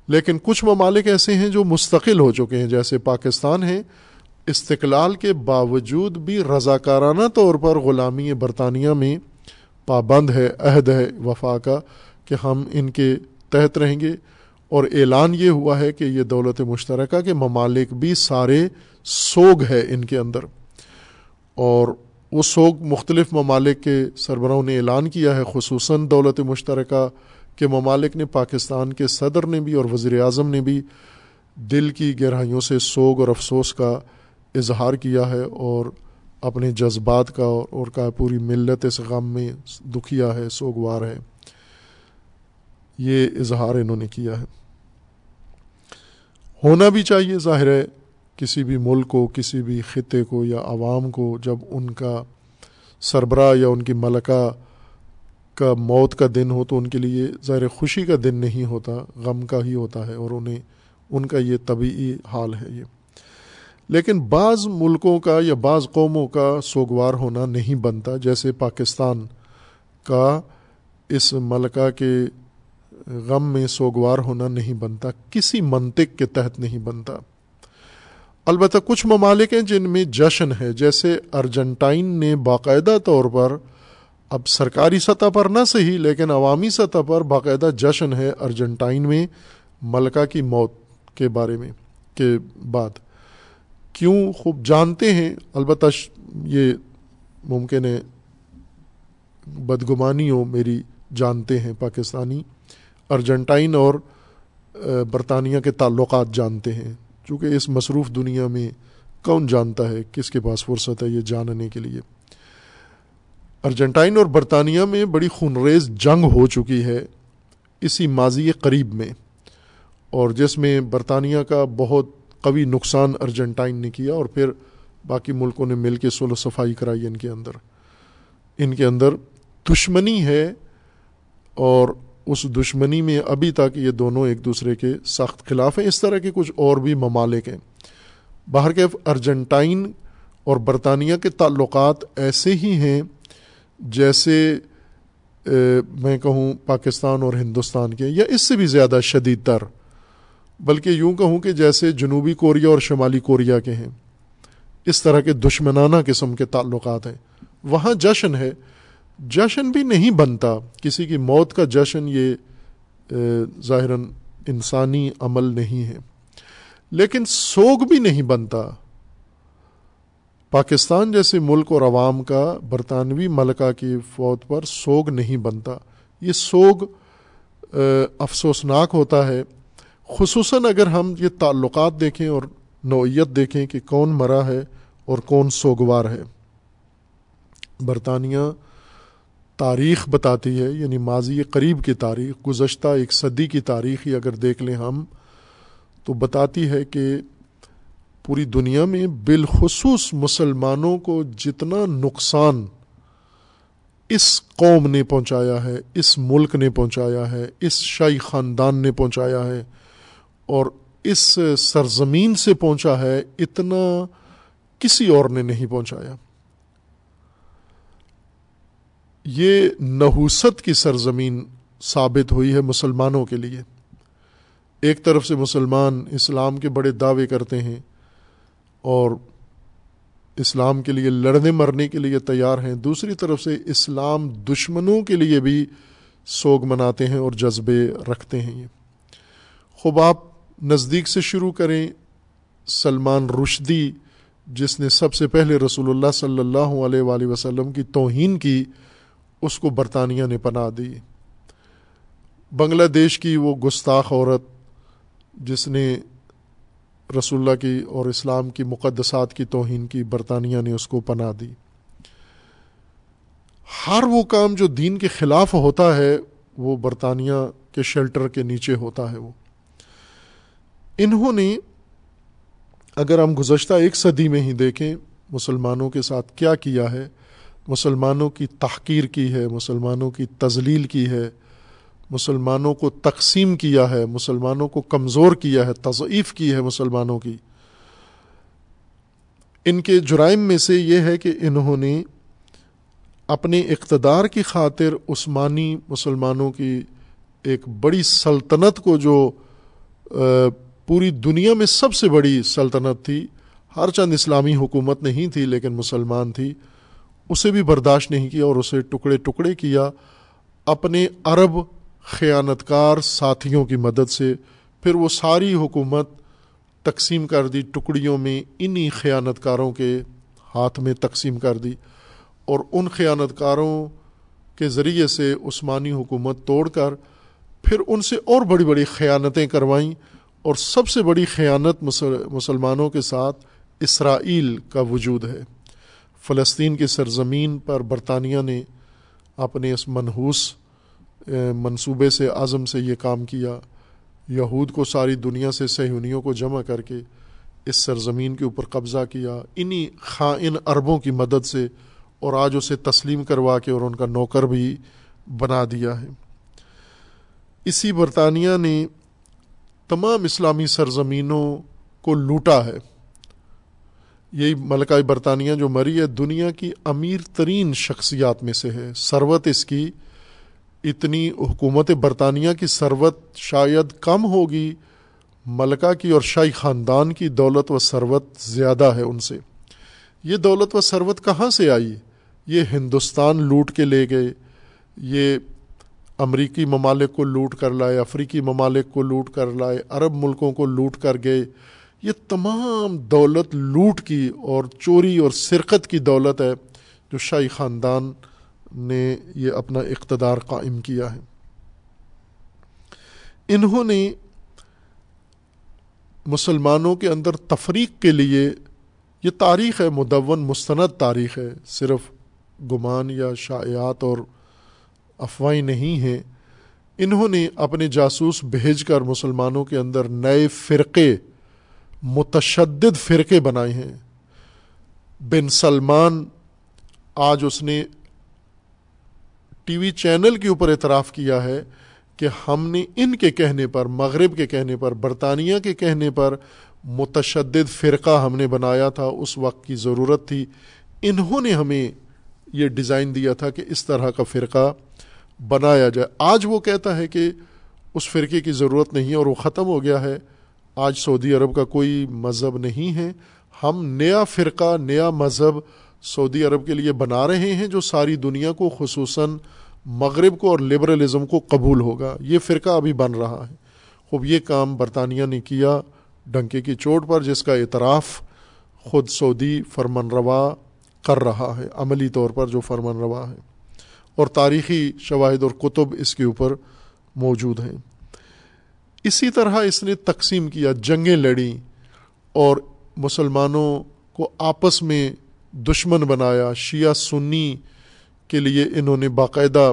لیکن کچھ ممالک ایسے ہیں جو مستقل ہو چکے ہیں، جیسے پاکستان ہے استقلال کے باوجود بھی رضاکارانہ طور پر غلامی برطانیہ میں پابند ہے، عہد ہے، وفا کا، کہ ہم ان کے تحت رہیں گے۔ اور اعلان یہ ہوا ہے کہ یہ دولت مشترکہ کے ممالک بھی سارے سوگ ہے ان کے اندر۔ اور وہ سوگ مختلف ممالک کے سربراہوں نے اعلان کیا ہے، خصوصاً دولت مشترکہ کے ممالک نے پاکستان کے صدر نے بھی اور وزیر اعظم نے بھی دل کی گہرائیوں سے سوگ اور افسوس کا اظہار کیا ہے اور اپنے جذبات کا اور کا پوری ملت اس غم میں دکھیا ہے، سوگوار ہے۔ یہ اظہار انہوں نے کیا ہے۔ ہونا بھی چاہیے ظاہر ہے، کسی بھی ملک کو، کسی بھی خطے کو یا عوام کو جب ان کا سربراہ یا ان کی ملکہ کا موت کا دن ہو تو ان کے لیے ظاہر خوشی کا دن نہیں ہوتا، غم کا ہی ہوتا ہے اور انہیں، ان کا یہ طبعی حال ہے یہ۔ لیکن بعض ملکوں کا یا بعض قوموں کا سوگوار ہونا نہیں بنتا، جیسے پاکستان کا اس ملکہ کے غم میں سوگوار ہونا نہیں بنتا، کسی منطق کے تحت نہیں بنتا۔ البتہ کچھ ممالک ہیں جن میں جشن ہے، جیسے ارجنٹائن نے باقاعدہ طور پر اب سرکاری سطح پر نہ صحیح، لیکن عوامی سطح پر باقاعدہ جشن ہے ارجنٹائن میں ملکہ کی موت کے بارے میں، کے بعد۔ کیوں خوب جانتے ہیں؟ البتہ یہ ممکن ہے بدگمانی ہو میری جانتے ہیں، پاکستانی، ارجنٹائن اور برطانیہ کے تعلقات جانتے ہیں۔ چونکہ اس مصروف دنیا میں کون جانتا ہے کس کے پاس فرصت ہے یہ جاننے کے لیے؟ ارجنٹائن اور برطانیہ میں بڑی خونریز جنگ ہو چکی ہے اسی ماضی قریب میں، اور جس میں برطانیہ کا بہت قوی نقصان ارجنٹائن نے کیا اور پھر باقی ملکوں نے مل کے سولو صفائی کرائی ان کے اندر۔ ان کے اندر دشمنی ہے اور اس دشمنی میں ابھی تک یہ دونوں ایک دوسرے کے سخت خلاف ہیں۔ اس طرح کے کچھ اور بھی ممالک ہیں۔ باہر کے ارجنٹائن اور برطانیہ کے تعلقات ایسے ہی ہیں جیسے میں کہوں پاکستان اور ہندوستان کے، یا اس سے بھی زیادہ شدید تر۔ بلکہ یوں کہوں کہ جیسے جنوبی کوریا اور شمالی کوریا کے ہیں، اس طرح کے دشمنانہ قسم کے تعلقات ہیں۔ وہاں جشن ہے۔ جشن بھی نہیں بنتا۔ کسی کی موت کا جشن یہ ظاہراً انسانی عمل نہیں ہے۔ لیکن سوگ بھی نہیں بنتا۔ پاکستان جیسے ملک اور عوام کا برطانوی ملکہ کی فوت پر سوگ نہیں بنتا۔ یہ سوگ افسوسناک ہوتا ہے۔ خصوصاً اگر ہم یہ تعلقات دیکھیں اور نوعیت دیکھیں کہ کون مرا ہے اور کون سوگوار ہے۔ برطانیہ تاریخ بتاتی ہے یعنی ماضی قریب کی تاریخ، گزشتہ ایک صدی کی تاریخ ہی اگر دیکھ لیں ہم، تو بتاتی ہے کہ پوری دنیا میں بالخصوص مسلمانوں کو جتنا نقصان اس قوم نے پہنچایا ہے، اس ملک نے پہنچایا ہے، اس شاہی خاندان نے پہنچایا ہے اور اس سرزمین سے پہنچا ہے، اتنا کسی اور نے نہیں پہنچایا۔ یہ نحوست کی سرزمین ثابت ہوئی ہے مسلمانوں کے لیے۔ ایک طرف سے مسلمان اسلام کے بڑے دعوے کرتے ہیں اور اسلام کے لیے لڑنے مرنے کے لیے تیار ہیں، دوسری طرف سے اسلام دشمنوں کے لیے بھی سوگ مناتے ہیں اور جذبے رکھتے ہیں یہ۔ خوب، آپ نزدیک سے شروع کریں، سلمان رشدی، جس نے سب سے پہلے رسول اللہ صلی اللہ علیہ وآلہ وسلم کی توہین کی، اس کو برطانیہ نے پناہ دی۔ بنگلہ دیش کی وہ گستاخ عورت، جس نے رسول اللہ کی اور اسلام کی مقدسات کی توہین کی، برطانیہ نے اس کو پناہ دی۔ ہر وہ کام جو دین کے خلاف ہوتا ہے، وہ برطانیہ کے شیلٹر کے نیچے ہوتا ہے۔ وہ انہوں نے اگر ہم گزشتہ ایک صدی میں ہی دیکھیں مسلمانوں کے ساتھ کیا کیا ہے، مسلمانوں کی تحقیر کی ہے، مسلمانوں کی تزلیل کی ہے، مسلمانوں کو تقسیم کیا ہے، مسلمانوں کو کمزور کیا ہے، تضعیف کی ہے مسلمانوں کی۔ ان کے جرائم میں سے یہ ہے کہ انہوں نے اپنے اقتدار کی خاطر عثمانی مسلمانوں کی ایک بڑی سلطنت کو جو پوری دنیا میں سب سے بڑی سلطنت تھی۔ ہر چند اسلامی حکومت نہیں تھی، لیکن مسلمان تھی۔ اسے بھی برداشت نہیں کیا اور اسے ٹکڑے ٹکڑے کیا۔ اپنے عرب خیانت کار ساتھیوں کی مدد سے پھر وہ ساری حکومت تقسیم کر دی، ٹکڑیوں میں انہی خیانت کاروں کے ہاتھ میں تقسیم کر دی۔ اور ان خیانت کاروں کے ذریعے سے عثمانی حکومت توڑ کر پھر ان سے اور بڑی بڑی خیانتیں کروائیں اور سب سے بڑی خیانت مسلمانوں کے ساتھ اسرائیل کا وجود ہے۔ فلسطین کی سرزمین پر برطانیہ نے اپنے اس منحوس منصوبے سے، عزم سے یہ کام کیا۔ یہود کو ساری دنیا سے سہونیوں کو جمع کر کے اس سرزمین کے اوپر قبضہ کیا۔ انہی خائن عربوں کی مدد سے اور آج اسے تسلیم کروا کے اور ان کا نوکر بھی بنا دیا ہے۔ اسی برطانیہ نے تمام اسلامی سرزمینوں کو لوٹا ہے۔ یہی ملکہ برطانیہ جو مری ہے، دنیا کی امیر ترین شخصیات میں سے ہے۔ ثروت اس کی، اتنی حکومت برطانیہ کی ثروت شاید کم ہوگی۔ ملکہ کی اور شاہی خاندان کی دولت و ثروت زیادہ ہے ان سے۔ یہ دولت و ثروت کہاں سے آئی؟ یہ ہندوستان لوٹ کے لے گئے۔ یہ امریکی ممالک کو لوٹ کر لائے، افریقی ممالک کو لوٹ کر لائے، عرب ملکوں کو لوٹ کر گئے۔ یہ تمام دولت لوٹ کی اور چوری اور سرقت کی دولت ہے جو شاہی خاندان نے یہ اپنا اقتدار قائم کیا ہے۔ انہوں نے مسلمانوں کے اندر تفریق کے لیے، یہ تاریخ ہے مدون، مستند تاریخ ہے، صرف گمان یا شائعات اور افواہیں نہیں ہیں۔ انہوں نے اپنے جاسوس بھیج کر مسلمانوں کے اندر نئے فرقے، متشدد فرقے بنائے ہیں۔ بن سلمان آج اس نے ٹی وی چینل کے اوپر اعتراف کیا ہے کہ ہم نے ان کے کہنے پر، مغرب کے کہنے پر، برطانیہ کے کہنے پر متشدد فرقہ ہم نے بنایا تھا، اس وقت کی ضرورت تھی۔ انہوں نے ہمیں یہ ڈیزائن دیا تھا کہ اس طرح کا فرقہ بنایا جائے۔ آج وہ کہتا ہے کہ اس فرقے کی ضرورت نہیں ہے اور وہ ختم ہو گیا ہے۔ آج سعودی عرب کا کوئی مذہب نہیں ہے۔ ہم نیا فرقہ، نیا مذہب سعودی عرب کے لیے بنا رہے ہیں جو ساری دنیا کو، خصوصاً مغرب کو اور لبرلزم کو قبول ہوگا۔ یہ فرقہ ابھی بن رہا ہے۔ خوب یہ کام برطانیہ نے کیا ڈنکے کی چوٹ پر، جس کا اعتراف خود سعودی فرمن روا کر رہا ہے، عملی طور پر جو فرمان روا ہے۔ اور تاریخی شواہد اور کتب اس کے اوپر موجود ہیں۔ اسی طرح اس نے تقسیم کیا، جنگیں لڑیں اور مسلمانوں کو آپس میں دشمن بنایا۔ شیعہ سنی کے لیے انہوں نے باقاعدہ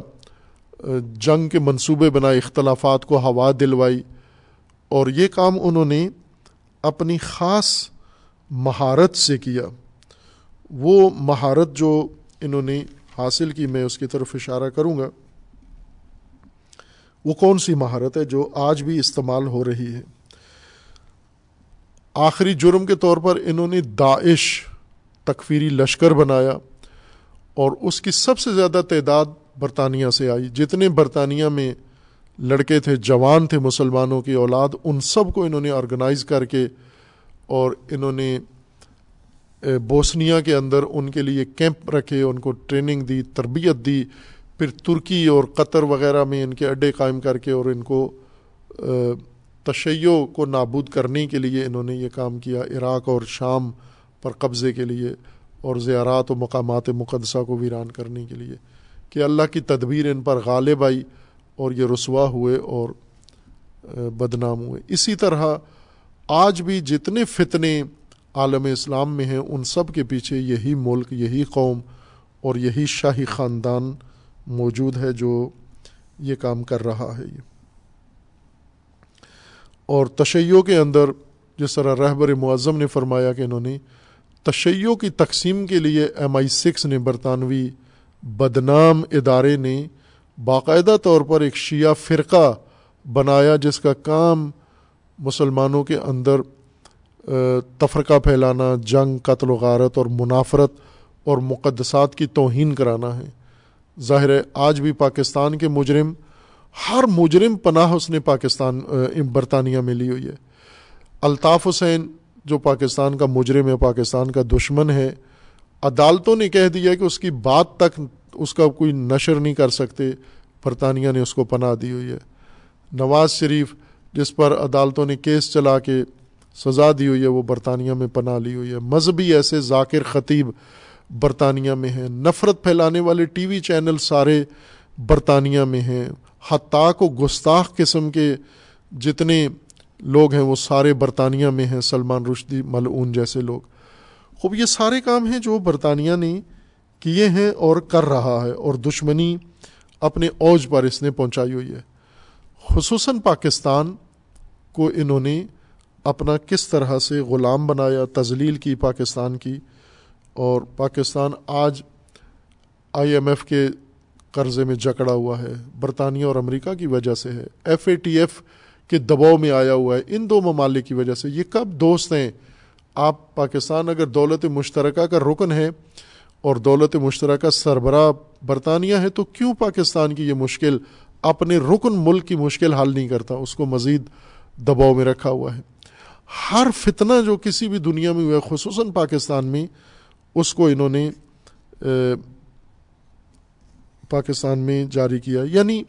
جنگ کے منصوبے بنائے، اختلافات کو ہوا دلوائی اور یہ کام انہوں نے اپنی خاص مہارت سے کیا۔ وہ مہارت جو انہوں نے حاصل کی میں اس کی طرف اشارہ کروں گا۔ وہ کون سی مہارت ہے جو آج بھی استعمال ہو رہی ہے؟ آخری جرم کے طور پر انہوں نے داعش تکفیری لشکر بنایا اور اس کی سب سے زیادہ تعداد برطانیہ سے آئی۔ جتنے برطانیہ میں لڑکے تھے، جوان تھے مسلمانوں کی اولاد، ان سب کو انہوں نے آرگنائز کر کے اور انہوں نے بوسنیا کے اندر ان کے لیے کیمپ رکھے، ان کو ٹریننگ دی، تربیت دی، پھر ترکی اور قطر وغیرہ میں ان کے اڈے قائم کر کے اور ان کو تشیع کو نابود کرنے کے لیے انہوں نے یہ کام کیا عراق اور شام پر قبضے کے لیے اور زیارات و مقامات مقدسہ کو ویران کرنے کے لیے کہ اللہ کی تدبیر ان پر غالب آئی اور یہ رسوا ہوئے اور بدنام ہوئے۔ اسی طرح آج بھی جتنے فتنے عالم اسلام میں ہیں، ان سب کے پیچھے یہی ملک، یہی قوم اور یہی شاہی خاندان موجود ہے جو یہ کام کر رہا ہے۔ یہ اور تشیعوں کے اندر جس طرح رہبر معظم نے فرمایا کہ انہوں نے تشیعوں کی تقسیم کے لیے ایم آئی سکس نے برطانوی بدنام ادارے نے باقاعدہ طور پر ایک شیعہ فرقہ بنایا جس کا کام مسلمانوں کے اندر تفرقہ پھیلانا، جنگ، قتل و غارت اور منافرت اور مقدسات کی توہین کرانا ہے۔ ظاہر ہے، آج بھی پاکستان کے مجرم، ہر مجرم پناہ اس نے پاکستان برطانیہ میں لی ہوئی ہے۔ الطاف حسین، جو پاکستان کا مجرم ہے، پاکستان کا دشمن ہے، عدالتوں نے کہہ دیا کہ اس کی بات تک اس کا کوئی نشر نہیں کر سکتے۔ برطانیہ نے اس کو پناہ دی ہوئی ہے۔ نواز شریف، جس پر عدالتوں نے کیس چلا کے سزا دی ہوئی ہے، وہ برطانیہ میں پناہ لی ہوئی ہے۔ مذہبی ایسے ذاکر خطیب برطانیہ میں ہیں۔ نفرت پھیلانے والے ٹی وی چینل سارے برطانیہ میں ہیں۔ حتاق و گستاخ قسم کے جتنے لوگ ہیں، وہ سارے برطانیہ میں ہیں۔ سلمان رشدی ملعون جیسے لوگ۔ خوب، یہ سارے کام ہیں جو برطانیہ نے کیے ہیں اور کر رہا ہے اور دشمنی اپنے اوج پر اس نے پہنچائی ہوئی ہے۔ خصوصاً پاکستان کو انہوں نے اپنا کس طرح سے غلام بنایا تزلیل کی پاکستان کی، اور پاکستان آج آئی ایم ایف کے قرضے میں جکڑا ہوا ہے، برطانیہ اور امریکہ کی وجہ سے ہے، ایف اے ٹی ایف کے دباؤ میں آیا ہوا ہے، ان دو ممالک کی وجہ سے۔ یہ کب دوست ہیں؟ آپ پاکستان اگر دولت مشترکہ کا رکن ہے اور دولت مشترکہ سربراہ برطانیہ ہے تو کیوں پاکستان کی یہ مشکل اپنے رکن ملک کی مشکل حل نہیں کرتا؟ اس کو مزید دباؤ میں رکھا ہوا ہے۔ ہر فتنہ جو کسی بھی دنیا میں ہوا ہے، خصوصاً پاکستان میں، اس کو انہوں نے پاکستان میں جاری کیا۔ یعنی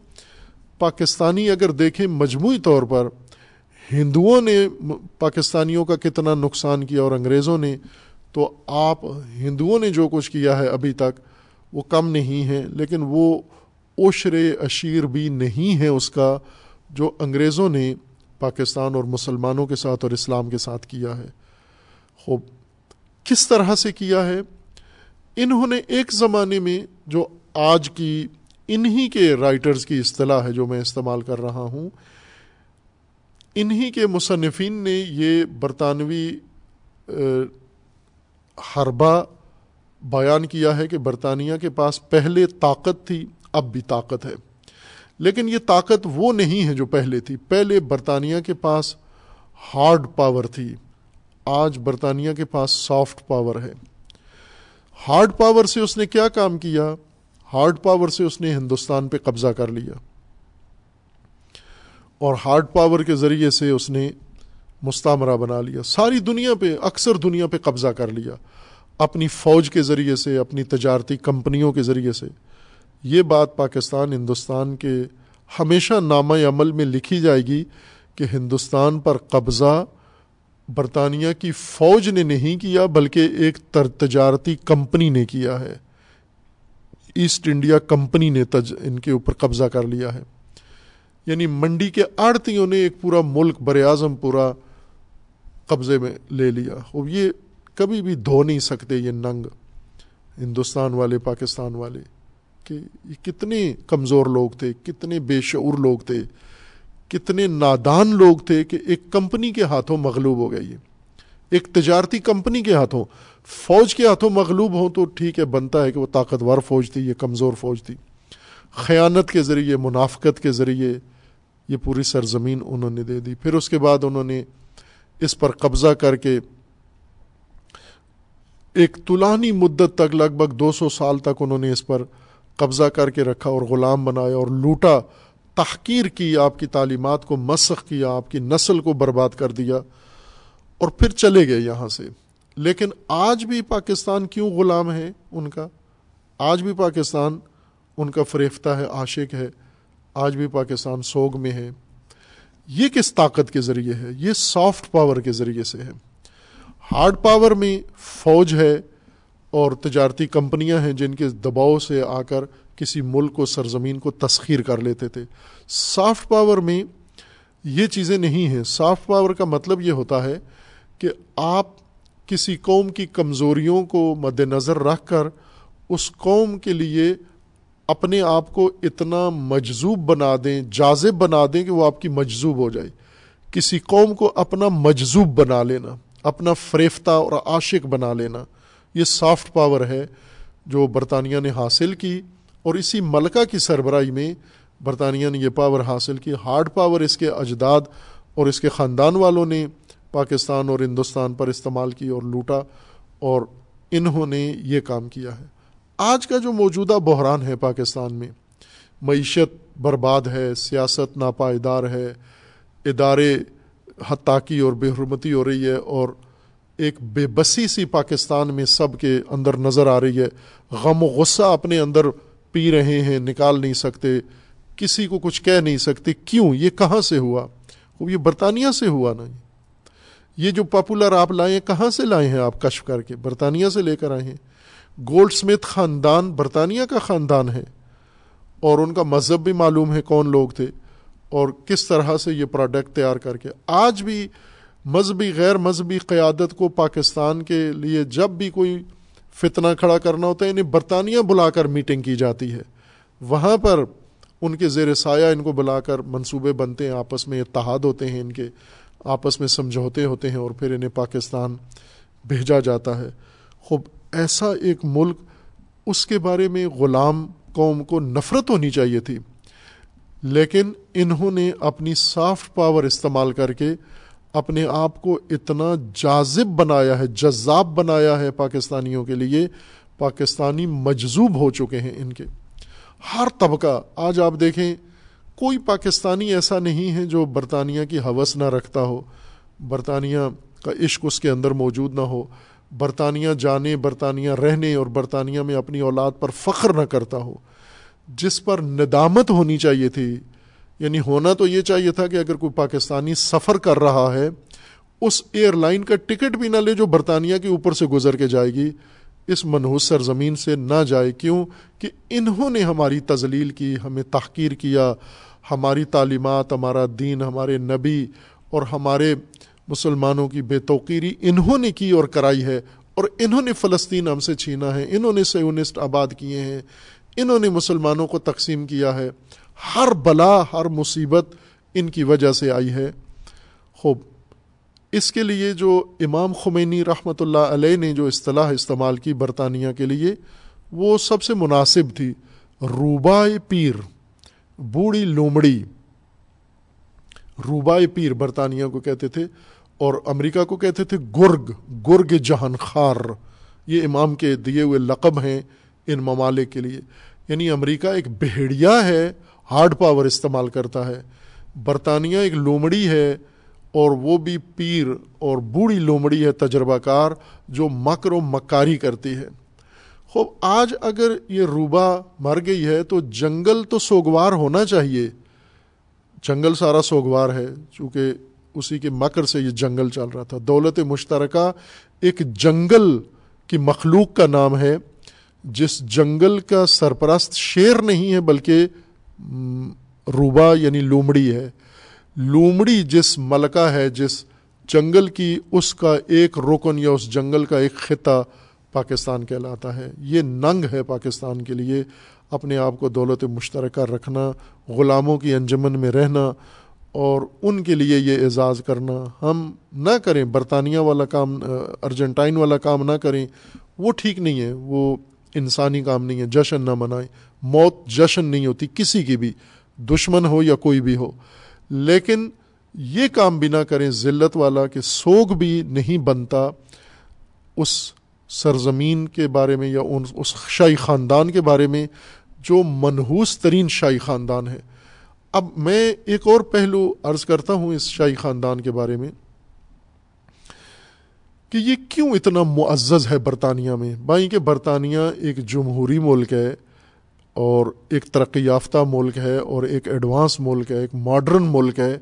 پاکستانی اگر دیکھیں مجموعی طور پر، ہندوؤں نے پاکستانیوں کا کتنا نقصان کیا اور انگریزوں نے، تو آپ ہندوؤں نے جو کچھ کیا ہے ابھی تک، وہ کم نہیں ہے۔ لیکن وہ عشر اشیر بھی نہیں ہے اس کا، جو انگریزوں نے پاکستان اور مسلمانوں کے ساتھ اور اسلام کے ساتھ کیا ہے۔ خوب، کس طرح سے کیا ہے؟ انہوں نے ایک زمانے میں جو آج کی انہی کے رائٹرز کی اصطلاح ہے جو میں استعمال کر رہا ہوں، انہی کے مصنفین نے یہ برطانوی حربہ بیان کیا ہے کہ برطانیہ کے پاس پہلے طاقت تھی، اب بھی طاقت ہے۔ لیکن یہ طاقت وہ نہیں ہے جو پہلے تھی۔ پہلے برطانیہ کے پاس ہارڈ پاور تھی۔ آج برطانیہ کے پاس سافٹ پاور ہے۔ ہارڈ پاور سے اس نے کیا کام کیا؟ ہارڈ پاور سے اس نے ہندوستان پہ قبضہ کر لیا۔ اور ہارڈ پاور کے ذریعے سے اس نے مستعمرہ بنا لیا۔ ساری دنیا پہ، اکثر دنیا پہ قبضہ کر لیا۔ اپنی فوج کے ذریعے سے، اپنی تجارتی کمپنیوں کے ذریعے سے۔ یہ بات پاکستان، ہندوستان کے ہمیشہ نامہ عمل میں لکھی جائے گی کہ ہندوستان پر قبضہ برطانیہ کی فوج نے نہیں کیا، بلکہ ایک تر تجارتی کمپنی نے کیا ہے۔ ایسٹ انڈیا کمپنی نے تج، ان کے اوپر قبضہ کر لیا ہے۔ یعنی منڈی کے آڑتیوں نے ایک پورا ملک بر اعظم پورا قبضے میں لے لیا۔ اور یہ کبھی بھی دھو نہیں سکتے یہ ننگ ہندوستان والے، پاکستان والے۔ کہ یہ کتنے کمزور لوگ تھے، کتنے بے شعور لوگ تھے، کتنے نادان لوگ تھے کہ ایک کمپنی کے ہاتھوں مغلوب ہو گئی ایک تجارتی کمپنی کے ہاتھوں، فوج کے ہاتھوں مغلوب ہوں تو ٹھیک ہے، بنتا ہے کہ وہ طاقتور فوج تھی، یہ کمزور فوج تھی۔ خیانت کے ذریعے، منافقت کے ذریعے یہ پوری سرزمین انہوں نے دے دی۔ پھر اس کے بعد انہوں نے اس پر قبضہ کر کے ایک طلانی مدت تک، لگ بھگ دو سو سال تک انہوں نے اس پر قبضہ کر کے رکھا اور غلام بنایا اور لوٹا، تحقیر کی، آپ کی تعلیمات کو مسخ کیا، آپ کی نسل کو برباد کر دیا اور پھر چلے گئے یہاں سے۔ لیکن آج بھی پاکستان کیوں غلام ہے ان کا؟ آج بھی پاکستان ان کا فریفتہ ہے، عاشق ہے۔ آج بھی پاکستان سوگ میں ہے۔ یہ کس طاقت کے ذریعے ہے؟ یہ سافٹ پاور کے ذریعے سے ہے۔ ہارڈ پاور میں فوج ہے۔ اور تجارتی کمپنیاں ہیں جن کے دباؤ سے آ کر کسی ملک کو سرزمین کو تسخیر کر لیتے تھے۔ سافٹ پاور میں یہ چیزیں نہیں ہیں۔ سافٹ پاور کا مطلب یہ ہوتا ہے کہ آپ کسی قوم کی کمزوریوں کو مد نظر رکھ کر اس قوم کے لیے اپنے آپ کو اتنا مجذوب بنا دیں جازب بنا دیں کہ وہ آپ کی مجذوب ہو جائے۔ کسی قوم کو اپنا مجذوب بنا لینا، اپنا فریفتہ اور عاشق بنا لینا۔ یہ سافٹ پاور ہے جو برطانیہ نے حاصل کی اور اسی ملکہ کی سربراہی میں برطانیہ نے یہ پاور حاصل کی۔ ہارڈ پاور اس کے اجداد اور اس کے خاندان والوں نے پاکستان اور ہندوستان پر استعمال کی اور لوٹا اور انہوں نے یہ کام کیا ہے۔ آج کا جو موجودہ بحران ہے پاکستان میں، معیشت برباد ہے، سیاست ناپائیدار ہے، ادارے حتاکی اور بے حرمتی ہو رہی ہے اور ایک بے بسی سی پاکستان میں سب کے اندر نظر آ رہی ہے۔ غم و غصہ اپنے اندر پی رہے ہیں، نکال نہیں سکتے۔ کسی کو کچھ کہہ نہیں سکتے۔ کیوں؟ یہ کہاں سے ہوا؟ وہ یہ برطانیہ سے ہوا نا یہ۔ جو پاپولر آپ لائے ہیں، کہاں سے لائے ہیں آپ کشف کر کے؟ برطانیہ سے لے کر آئے ہیں۔ گولڈ اسمتھ خاندان برطانیہ کا خاندان ہے۔ اور ان کا مذہب بھی معلوم ہے کون لوگ تھے اور کس طرح سے یہ پروڈکٹ تیار کر کے۔ آج بھی مذہبی غیر مذہبی قیادت کو پاکستان کے لیے جب بھی کوئی فتنہ کھڑا کرنا ہوتا ہے انہیں برطانیہ بلا کر میٹنگ کی جاتی ہے۔ وہاں پر ان کے زیر سایہ ان کو بلا کر منصوبے بنتے ہیں، آپس میں اتحاد ہوتے ہیں، ان کے آپس میں سمجھوتے ہوتے ہیں اور پھر انہیں پاکستان بھیجا جاتا ہے۔ خوب، ایسا ایک ملک، اس کے بارے میں غلام قوم کو نفرت ہونی چاہیے تھی، لیکن انہوں نے اپنی سافٹ پاور استعمال کر کے اپنے آپ کو اتنا جازب بنایا ہے، جذاب بنایا ہے پاکستانیوں کے لیے، پاکستانی مجذوب ہو چکے ہیں ان کے۔ ہر طبقہ، آج آپ دیکھیں، کوئی پاکستانی ایسا نہیں ہے جو برطانیہ کی حوث نہ رکھتا ہو، برطانیہ کا عشق اس کے اندر موجود نہ ہو، برطانیہ جانے، برطانیہ رہنے اور برطانیہ میں اپنی اولاد پر فخر نہ کرتا ہو۔ جس پر ندامت ہونی چاہیے تھی یعنی ہونا تو یہ چاہیے تھا کہ اگر کوئی پاکستانی سفر کر رہا ہے، اس ایئر لائن کا ٹکٹ بھی نہ لے جو برطانیہ کے اوپر سے گزر کے جائے گی۔ اس منحوس سرزمین سے نہ جائے کیوں کہ انہوں نے ہماری تزلیل کی، ہمیں تحقیر کیا، ہماری تعلیمات، ہمارا دین، ہمارے نبی اور ہمارے مسلمانوں کی بے توقیری انہوں نے کی اور کرائی ہے۔ اور انہوں نے فلسطین ہم سے چھینا ہے، انہوں نے سیونسٹ آباد کیے ہیں، انہوں نے مسلمانوں کو تقسیم کیا ہے۔ ہر بلا، ہر مصیبت ان کی وجہ سے آئی ہے۔ خوب، اس کے لیے جو امام خمینی رحمۃ اللہ علیہ نے جو اصطلاح استعمال کی برطانیہ کے لیے، وہ سب سے مناسب تھی۔ روبائے پیر، بوڑھی لومڑی۔ روبائے پیر برطانیہ کو کہتے تھے اور امریکہ کو کہتے تھے گرگ گرگ جہان خار۔ یہ امام کے دیے ہوئے لقب ہیں ان ممالک کے لیے۔ یعنی امریکہ ایک بہڑیا ہے ہارڈ پاور استعمال کرتا ہے۔ برطانیہ ایک لومڑی ہے اور وہ بھی پیر اور بوڑھی لومڑی ہے تجربہ کار جو مکر و مکاری کرتی ہے۔ خوب، آج اگر یہ روبا مر گئی ہے تو جنگل تو سوگوار ہونا چاہیے۔ جنگل سارا سوگوار ہے، چونکہ اسی کے مکر سے یہ جنگل چل رہا تھا۔ دولت مشترکہ ایک جنگل کی مخلوق کا نام ہے، جس جنگل کا سرپرست شیر نہیں ہے، بلکہ روبا یعنی لومڑی ہے۔ لومڑی جس ملکہ ہے، جس جنگل کی، اس کا ایک رکن یا اس جنگل کا ایک خطہ پاکستان کہلاتا ہے۔ یہ ننگ ہے پاکستان کے لیے۔ اپنے آپ کو دولت مشترکہ رکھنا، غلاموں کی انجمن میں رہنا اور ان کے لیے یہ اعزاز کرنا۔ ہم نہ کریں، برطانیہ والا کام، ارجنٹائن والا کام نہ کریں۔ وہ ٹھیک نہیں ہے، وہ انسانی کام نہیں ہے۔ جشن نہ منائیں۔ موت جشن نہیں ہوتی، کسی کی بھی، دشمن ہو یا کوئی بھی ہو۔ لیکن یہ کام بھی نہ کریں، ذلت والا کہ سوگ بھی نہیں بنتا اس سرزمین کے بارے میں یا ان، اس شاہی خاندان کے بارے میں جو منحوس ترین شاہی خاندان ہے۔ اب میں ایک اور پہلو عرض کرتا ہوں اس شاہی خاندان کے بارے میں کہ یہ کیوں اتنا معزز ہے برطانیہ میں؟ بھائی کہ برطانیہ ایک جمہوری ملک ہے۔ اور ایک ترقی یافتہ ملک ہے اور ایک ایڈوانس ملک ہے، ایک ماڈرن ملک ہے۔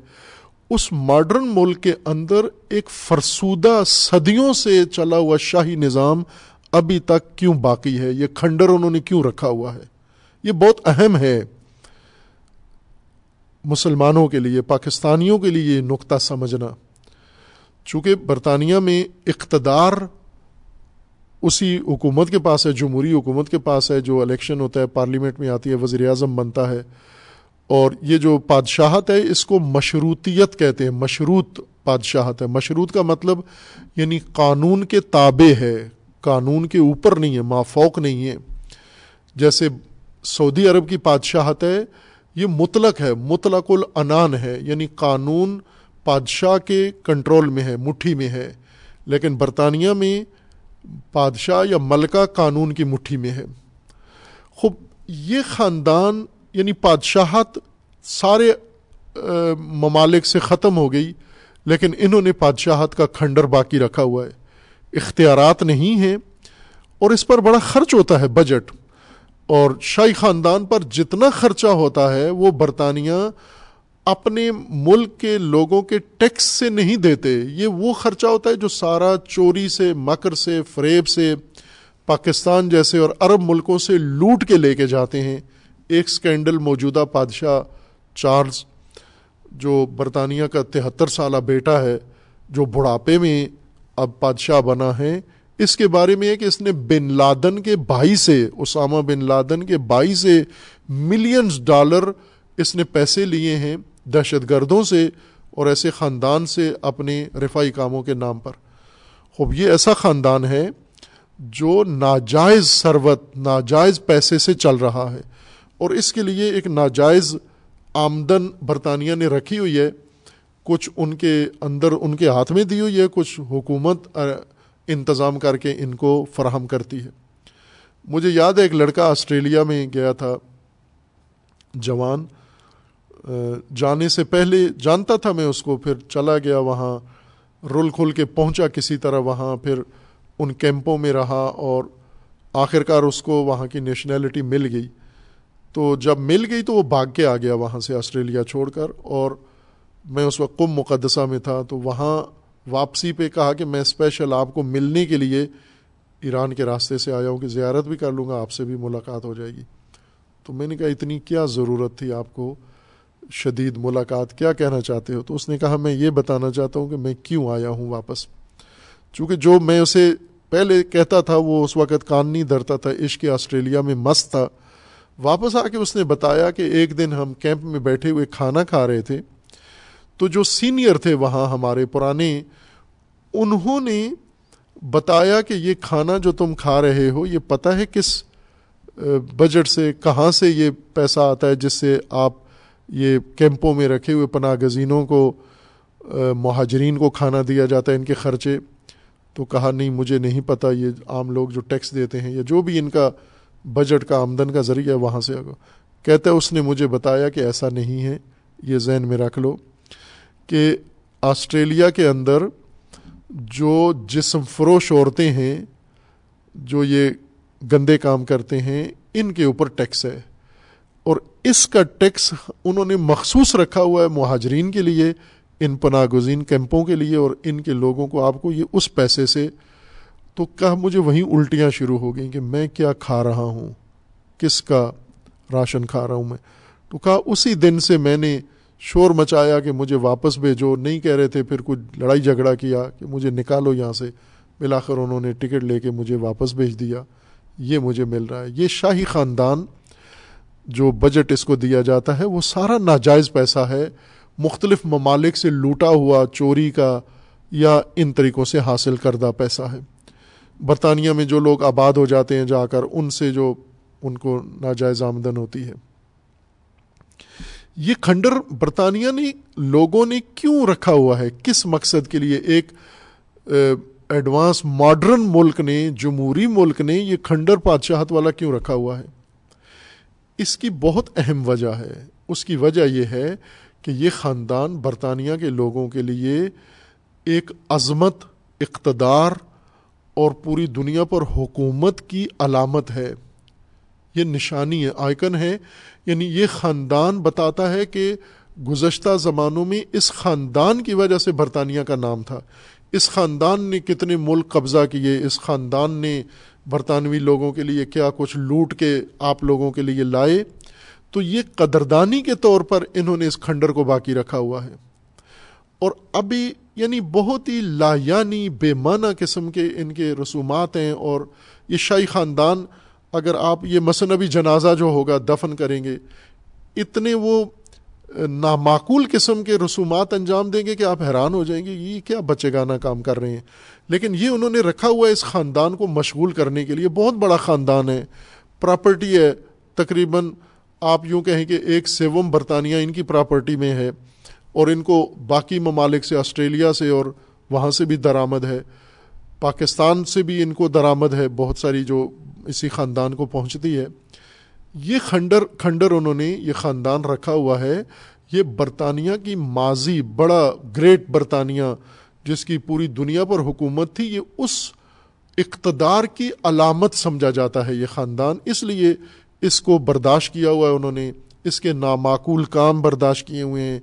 اس ماڈرن ملک کے اندر ایک فرسودہ صدیوں سے چلا ہوا شاہی نظام ابھی تک کیوں باقی ہے؟ یہ کھنڈر انہوں نے کیوں رکھا ہوا ہے؟ یہ بہت اہم ہے۔ مسلمانوں کے لیے، پاکستانیوں کے لیے یہ نقطہ سمجھنا۔ چونکہ برطانیہ میں اقتدار اسی حکومت کے پاس ہے، جمہوری حکومت کے پاس ہے، جو الیکشن ہوتا ہے، پارلیمنٹ میں آتی ہے، وزیر اعظم بنتا ہے۔ اور یہ جو بادشاہت ہے، اس کو مشروطیت کہتے ہیں، مشروط بادشاہت ہے۔ مشروط کا مطلب یعنی قانون کے تابع ہے، قانون کے اوپر نہیں ہے، مافوق نہیں ہے۔ جیسے سعودی عرب کی بادشاہت ہے، یہ مطلق ہے، مطلق العنان ہے یعنی قانون بادشاہ کے کنٹرول میں ہے، مٹھی میں ہے۔ لیکن برطانیہ میں بادشاہ یا ملکہ قانون کی مٹھی میں ہے۔ خوب، یہ خاندان یعنی بادشاہت سارے ممالک سے ختم ہو گئی، لیکن انہوں نے بادشاہت کا کھنڈر باقی رکھا ہوا ہے۔ اختیارات نہیں ہیں اور اس پر بڑا خرچ ہوتا ہے، بجٹ۔ اور شاہی خاندان پر جتنا خرچہ ہوتا ہے، وہ برطانیہ اپنے ملک کے لوگوں کے ٹیکس سے نہیں دیتے، یہ وہ خرچہ ہوتا ہے جو سارا چوری سے، مکر سے، فریب سے، پاکستان جیسے اور عرب ملکوں سے لوٹ کے لے کے جاتے ہیں۔ ایک سکینڈل موجودہ بادشاہ چارلز جو برطانیہ کا تہتر سالہ بیٹا ہے، جو بڑھاپے میں اب بادشاہ بنا ہے۔ اس کے بارے میں ہے کہ اس نے بن لادن کے بھائی سے، اسامہ بن لادن کے بھائی سے ملینز ڈالر اس نے پیسے لیے ہیں۔ دہشت گردوں سے اور ایسے خاندان سے اپنے رفائی کاموں کے نام پر۔ خوب، یہ ایسا خاندان ہے جو ناجائز ثروت، ناجائز پیسے سے چل رہا ہے۔ اور اس کے لیے ایک ناجائز آمدن برطانیہ نے رکھی ہوئی ہے۔ کچھ ان کے اندر ان کے ہاتھ میں دی ہوئی ہے، کچھ حکومت انتظام کر کے ان کو فراہم کرتی ہے۔ مجھے یاد ہے، ایک لڑکا آسٹریلیا میں گیا تھا، جوان۔ جانے سے پہلے جانتا تھا میں اس کو، پھر چلا گیا وہاں رول کھول کے پہنچا کسی طرح وہاں، پھر ان کیمپوں میں رہا اور آخر کار اس کو وہاں کی نیشنلٹی مل گئی۔ تو جب مل گئی تو وہ بھاگ کے آ گیا وہاں سے آسٹریلیا چھوڑ کر اور میں اس وقت کم مقدسہ میں تھا۔ تو وہاں واپسی پہ کہا کہ میں اسپیشل آپ کو ملنے کے لیے ایران کے راستے سے آیا ہوں کہ زیارت بھی کر لوں گا، آپ سے بھی ملاقات ہو جائے گی۔ تو میں نے کہا، اتنی کیا ضرورت تھی آپ کو؟ شدید ملاقات کیا کہنا چاہتے ہو؟ تو اس نے کہا، میں یہ بتانا چاہتا ہوں کہ میں کیوں آیا ہوں واپس؟ چونکہ جو میں اسے پہلے کہتا تھا، وہ اس وقت کان نہیں دھرتا تھا، عشق آسٹریلیا میں مست تھا۔ واپس آ کے اس نے بتایا کہ ایک دن ہم کیمپ میں بیٹھے ہوئے کھانا کھا رہے تھے۔ تو جو سینئر تھے وہاں ہمارے پرانے، انہوں نے بتایا کہ یہ کھانا جو تم کھا رہے ہو، یہ پتہ ہے کس بجٹ سے، کہاں سے یہ پیسہ آتا ہے جس سے آپ یہ کیمپوں میں رکھے ہوئے پناہ گزینوں کو مہاجرین کو کھانا دیا جاتا ہے، ان کے خرچے۔ تو کہا، نہیں، مجھے نہیں پتہ یہ عام لوگ جو ٹیکس دیتے ہیں یا جو بھی ان کا بجٹ کا آمدن کا ذریعہ ہے، وہاں سے۔ کہتے اس نے مجھے بتایا کہ ایسا نہیں ہے، یہ ذہن میں رکھ لو کہ آسٹریلیا کے اندر جو جسم فروش عورتیں ہیں، جو یہ گندے کام کرتے ہیں، ان کے اوپر ٹیکس ہے۔ اس کا ٹیکس انہوں نے مخصوص رکھا ہوا ہے مہاجرین کے لیے، ان پناہ گزین کیمپوں کے لیے اور ان کے لوگوں کو، آپ کو یہ اس پیسے سے۔ تو کہا مجھے وہیں الٹیاں شروع ہو گئیں کہ میں کیا کھا رہا ہوں؟ کس کا راشن کھا رہا ہوں میں؟ تو کہا، اسی دن سے میں نے شور مچایا کہ مجھے واپس بھیجو۔ نہیں کہہ رہے تھے پھر کچھ لڑائی جھگڑا کیا کہ مجھے نکالو یہاں سے۔ بلاخر انہوں نے ٹکٹ لے کے مجھے واپس بھیج دیا۔ یہ مجھے مل رہا ہے۔ یہ شاہی خاندان جو بجٹ اس کو دیا جاتا ہے، وہ سارا ناجائز پیسہ ہے۔ مختلف ممالک سے لوٹا ہوا چوری کا یا ان طریقوں سے حاصل کردہ پیسہ ہے۔ برطانیہ میں جو لوگ آباد ہو جاتے ہیں جا کر، ان سے جو ان کو ناجائز آمدن ہوتی ہے۔ یہ کھنڈر برطانیہ نے لوگوں نے کیوں رکھا ہوا ہے؟ کس مقصد کے لیے؟ ایک ایڈوانس ماڈرن ملک نے، جمہوری ملک نے یہ کھنڈر بادشاہت والا کیوں رکھا ہوا ہے؟ اس کی بہت اہم وجہ ہے۔ اس کی وجہ یہ ہے کہ یہ خاندان برطانیہ کے لوگوں کے لیے ایک عظمت، اقتدار اور پوری دنیا پر حکومت کی علامت ہے۔ یہ نشانی ہے آئکن ہے۔ یعنی یہ خاندان بتاتا ہے کہ گزشتہ زمانوں میں اس خاندان کی وجہ سے برطانیہ کا نام تھا۔ اس خاندان نے کتنے ملک قبضہ کیے، اس خاندان نے برطانوی لوگوں کے لیے کیا کچھ لوٹ کے آپ لوگوں کے لیے لائے، تو یہ قدردانی کے طور پر انہوں نے اس کھنڈر کو باقی رکھا ہوا ہے۔ اور ابھی یعنی بہت ہی لا یعنی بے معنی قسم کے ان کے رسومات ہیں۔ اور یہ شاہی خاندان، اگر آپ یہ مثنبی جنازہ جو ہوگا دفن کریں گے، اتنے وہ نامعقول قسم کے رسومات انجام دیں گے کہ آپ حیران ہو جائیں گے، یہ کیا بچے گانا کام کر رہے ہیں؟ لیکن یہ انہوں نے رکھا ہوا ہے اس خاندان کو مشغول کرنے کے لیے، بہت بڑا خاندان ہے، پراپرٹی ہے، تقریباً آپ یوں کہیں کہ ایک سیوم برطانیہ ان کی پراپرٹی میں ہے اور ان کو باقی ممالک سے، آسٹریلیا سے اور وہاں سے بھی درآمد ہے، پاکستان سے بھی ان کو درآمد ہے، بہت ساری جو اسی خاندان کو پہنچتی ہے۔ یہ کھنڈر کھنڈر انہوں نے، یہ خاندان رکھا ہوا ہے، یہ برطانیہ کی ماضی، بڑا گریٹ برطانیہ، جس کی پوری دنیا پر حکومت تھی، یہ اس اقتدار کی علامت سمجھا جاتا ہے، یہ خاندان۔ اس لیے اس کو برداشت کیا ہوا ہے انہوں نے۔ اس کے نامعقول کام برداشت کیے ہوئے ہیں۔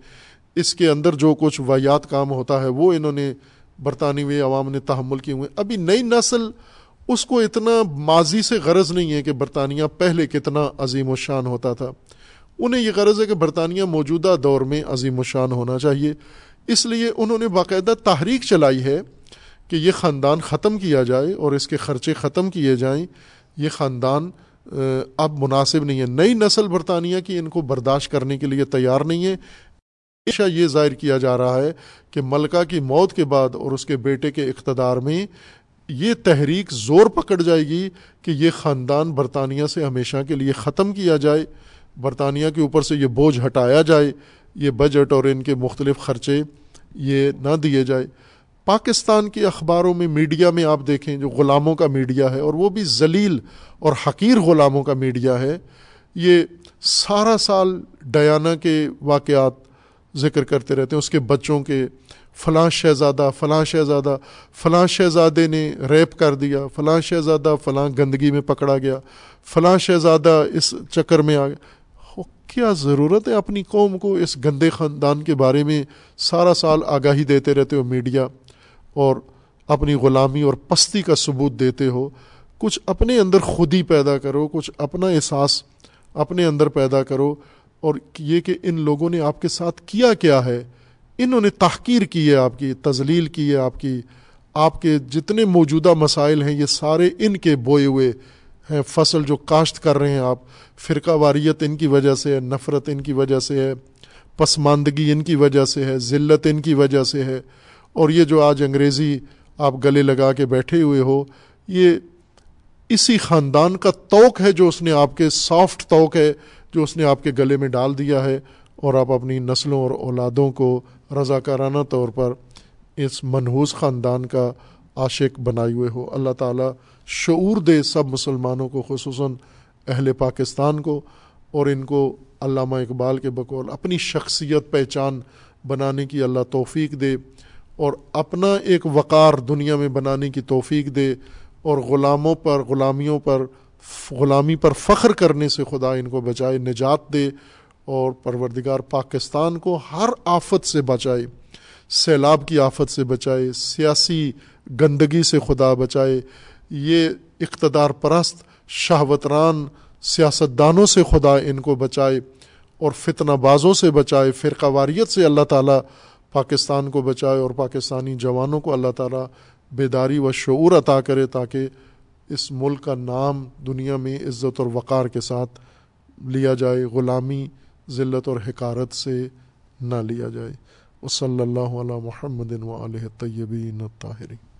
اس کے اندر جو کچھ واحد کام ہوتا ہے، وہ انہوں نے برطانوی عوام نے تحمل کیے ہوئے ابھی نئی نسل اس کو اتنا ماضی سے غرض نہیں ہے کہ برطانیہ پہلے کتنا عظیم و شان ہوتا تھا۔ انہیں یہ غرض ہے کہ برطانیہ موجودہ دور میں عظیم و شان ہونا چاہیے۔ اس لیے انہوں نے باقاعدہ تحریک چلائی ہے کہ یہ خاندان ختم کیا جائے اور اس کے خرچے ختم کیے جائیں۔ یہ خاندان اب مناسب نہیں ہے۔ نئی نسل برطانیہ کی ان کو برداشت کرنے کے لیے تیار نہیں ہے۔ ہمیشہ یہ ظاہر کیا جا رہا ہے کہ ملکہ کی موت کے بعد اور اس کے بیٹے کے اقتدار میں یہ تحریک زور پکڑ جائے گی کہ یہ خاندان برطانیہ سے ہمیشہ کے لیے ختم کیا جائے، برطانیہ کے اوپر سے یہ بوجھ ہٹایا جائے، یہ بجٹ اور ان کے مختلف خرچے یہ نہ دیے جائے۔ پاکستان کے اخباروں میں، میڈیا میں آپ دیکھیں جو غلاموں کا میڈیا ہے اور وہ بھی ذلیل اور حقیر غلاموں کا میڈیا ہے، یہ سارا سال ڈیانہ کے واقعات ذکر کرتے رہتے ہیں، اس کے بچوں کے فلاں شہزادہ فلاں شہزادہ، فلاں شہزادے نے ریپ کر دیا، فلاں شہزادہ فلاں گندگی میں پکڑا گیا، فلاں شہزادہ اس چکر میں آ گیا۔ کیا ضرورت ہے اپنی قوم کو اس گندے خاندان کے بارے میں سارا سال آگاہی دیتے رہتے ہو میڈیا اور اپنی غلامی اور پستی کا ثبوت دیتے ہو؟ کچھ اپنے اندر خود ہی پیدا کرو، کچھ اپنا احساس اپنے اندر پیدا کرو۔ اور یہ کہ ان لوگوں نے آپ کے ساتھ کیا کیا ہے؟ انہوں نے تحقیر کی ہے، آپ کی تزلیل کی ہے، آپ کی، آپ کے جتنے موجودہ مسائل ہیں، یہ سارے ان کے بوئے ہوئے ہیں۔ فصل جو کاشت کر رہے ہیں آپ، فرقہ واریت ان کی وجہ سے ہے، نفرت ان کی وجہ سے ہے، پسماندگی ان کی وجہ سے ہے، ذلت ان کی وجہ سے ہے۔ اور یہ جو آج انگریزی آپ گلے لگا کے بیٹھے ہوئے ہو، یہ اسی خاندان کا توق ہے جو اس نے آپ کے سافٹ توق ہے، جو اس نے آپ کے گلے میں ڈال دیا ہے۔ اور آپ اپنی نسلوں اور اولادوں کو رضاکارانہ طور پر اس منحوس خاندان کا عاشق بنائے ہوئے ہو۔ اللہ تعالیٰ شعور دے سب مسلمانوں کو، خصوصاً اہل پاکستان کو، اور ان کو علامہ اقبال کے بقول اپنی شخصیت پہچان بنانے کی اللہ توفیق دے اور اپنا ایک وقار دنیا میں بنانے کی توفیق دے اور غلاموں پر، غلامیوں پر، غلامی پر فخر کرنے سے خدا ان کو بچائے نجات دے اور پروردگار پاکستان کو ہر آفت سے بچائے، سیلاب کی آفت سے بچائے، سیاسی گندگی سے خدا بچائے، یہ اقتدار پرست شہوتران، سیاستدانوں سے خدا ان کو بچائے اور فتنہ بازوں سے بچائے، فرقہ واریت سے اللہ تعالیٰ پاکستان کو بچائے اور پاکستانی جوانوں کو اللہ تعالیٰ بیداری و شعور عطا کرے تاکہ اس ملک کا نام دنیا میں عزت اور وقار کے ساتھ لیا جائے، غلامی ذلت اور حکارت سے نہ لیا جائے۔ وہ صلی اللہ علیہ محمد و علیہ طیبین طاہرین